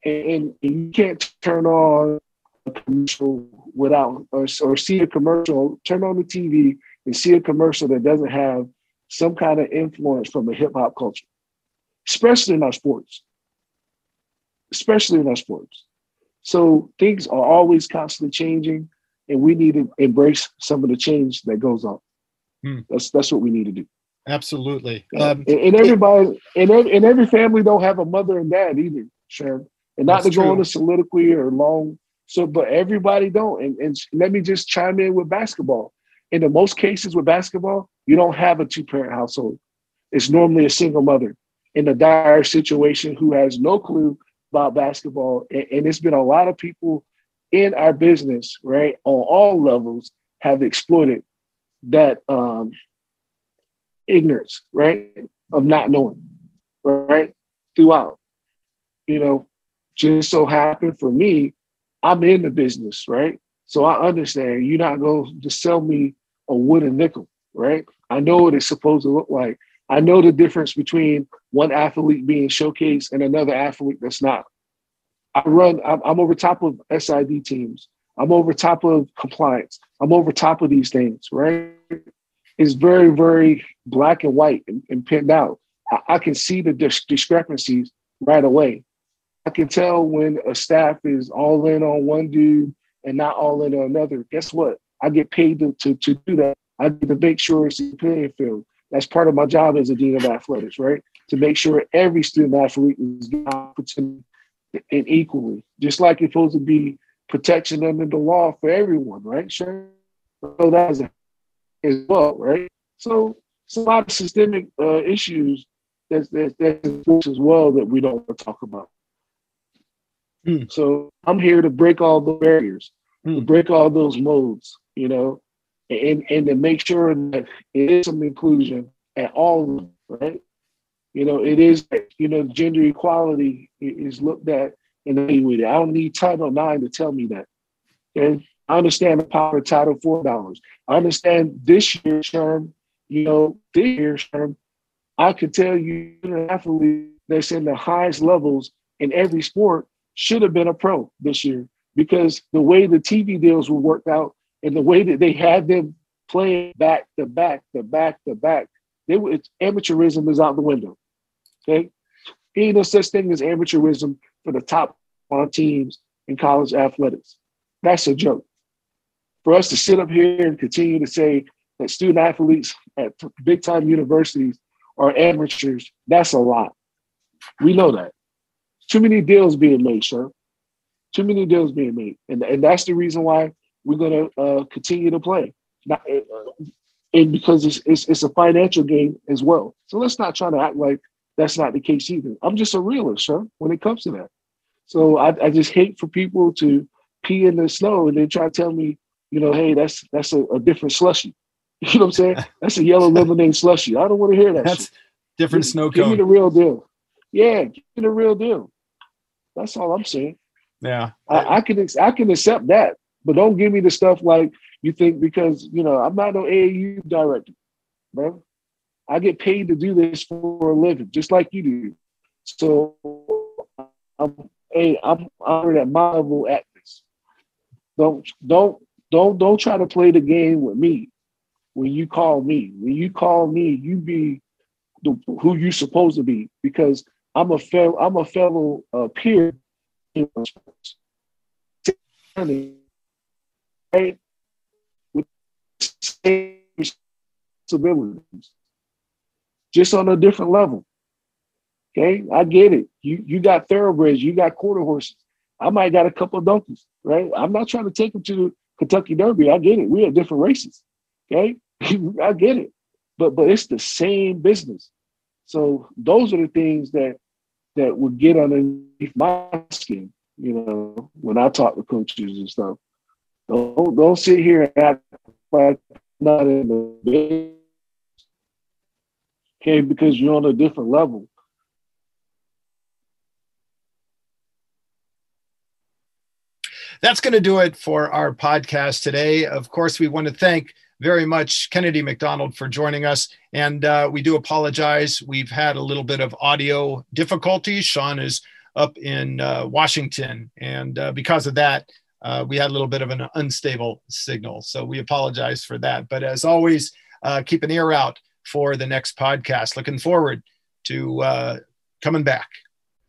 And, and you can't turn on a commercial without or, or see a commercial. Turn on the TV and see a commercial that doesn't have some kind of influence from the hip hop culture, especially in our sports, especially in our sports. So things are always constantly changing, and we need to embrace some of the change that goes on. Hmm. That's that's what we need to do. Absolutely. Um, and, and, everybody, and every, and every family don't have a mother and dad either, Sherm. And not to go into soliloquy or long. So, but everybody don't. And, and let me just chime in with basketball in the most cases with basketball, you don't have a two parent household. It's normally a single mother in a dire situation who has no clue about basketball. And, and it's been a lot of people in our business, right, on all levels, have exploited that um, ignorance, right, of not knowing, right, throughout. You know, just so happened for me, I'm in the business, right? So I understand you're not going to sell me a wooden nickel, right? I know what it's supposed to look like. I know the difference between one athlete being showcased and another athlete that's not. I run, I'm, over top of SID teams. I'm over top of compliance. I'm over top of these things, right? It's very, very black and white and, and pinned out. I, I, can see the dis- discrepancies right away. I can tell when a staff is all in on one dude and not all in on another. Guess what? I get paid to, to, to do that. I get to make sure it's a playing field. That's part of my job as a dean of athletics, right? To make sure every student athlete is given opportunity and equally, just like it's supposed to be protection under the law for everyone, right? Sure. So that's as well, right? So it's a lot of systemic uh, issues that's that's, that's as well that we don't want to talk about. Mm. So I'm here to break all the barriers, mm. to hmm. break all those modes, you know, and and to make sure that it is some inclusion at all, right? You know, it is you know gender equality is looked at and evaluated. I don't need Title IX to tell me that. Okay. I understand the power of Title Four dollars. I understand this year's term, you know, this year's term, I could tell you an athlete that's in the highest levels in every sport should have been a pro this year because the way the TV deals were worked out and the way that they had them playing back to back to back to back, they were, amateurism is out the window. Okay. Ain't no such thing as amateurism for the top on teams in college athletics. That's a joke. For us to sit up here and continue to say that student athletes at big time universities are amateurs, that's a lot. We know that. Too many deals being made, sir. Too many deals being made. And, and that's the reason why we're going to uh, continue to play. Not, uh, and because it's, it's, it's a financial game as well. So let's not try to act like that's not the case either. I'm just a realist, sir, when it comes to that. So I, I just hate for people to pee in the snow and then try to tell me, you know, hey, that's that's a, a different slushy. You know what I'm saying? That's a yellow lemonade slushy. I don't want to hear that. That's shit. different give, snow give me the real deal. Yeah, give me the real deal. That's all I'm saying. Yeah, I, I can I can accept that, but don't give me the stuff like you think because you know I'm not no AAU director, bro. I get paid to do this for a living, just like you do. So I'm hey, I'm honored at my level at this. Don't don't don't don't try to play the game with me when you call me. When you call me, you be the, who you supposed to be because I'm a fellow I'm a fellow uh, peer. Right? With same responsibilities, just on a different level. Okay, I get it. You you got thoroughbreds, you got quarter horses. I might got a couple of donkeys, right? I'm not trying to take them to Kentucky Derby. I get it. We have different races. Okay, I get it. But but it's the same business. So those are the things that that would get underneath my skin, you know, when I talk to coaches and stuff. Don't don't sit here and act like not in the business. Okay, because you're on a different level. That's going to do it for our podcast today. Of course, we want to thank very much Kennedy McDonald for joining us. And uh, we do apologize. We've had a little bit of audio difficulties. Sean is up in uh, Washington. And uh, because of that, uh, we had a little bit of an unstable signal. So we apologize for that. But as always, uh, keep an ear out for the next podcast. Looking forward to uh, coming back.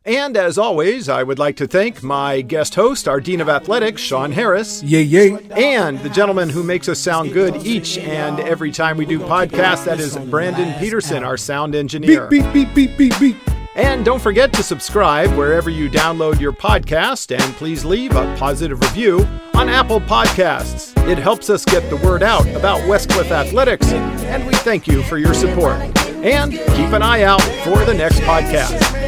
And as always, I would like to thank my guest host, our Dean of Athletics, Sean Harris. Yay, yay. And the gentleman who makes us sound good each and every time we do podcasts, that is Brandon Peterson, our sound engineer. Beep, beep, beep, beep, beep, beep. And don't forget to subscribe wherever you download your podcast, and please leave a positive review on Apple Podcasts. It helps us get the word out about Westcliff Athletics, and we thank you for your support. And keep an eye out for the next podcast.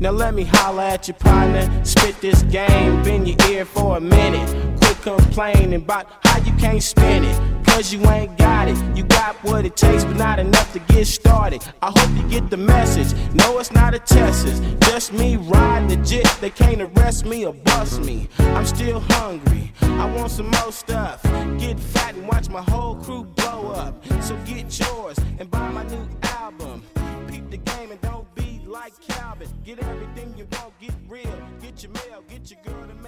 Now let me holler at your partner, spit this game, bend your ear for a minute. Quit complaining about how you can't spin it. Cause you ain't got it. You got what it takes, but not enough to get started. I hope you get the message. No, it's not a test, it's just me riding jet. They can't arrest me or bust me. I'm still hungry. I want some more stuff. Get fat and watch my whole crew blow up. So get yours and buy my new album. Peep the game and don't be like Calvin. Get everything you want, get real. Get your mail, get your girl to make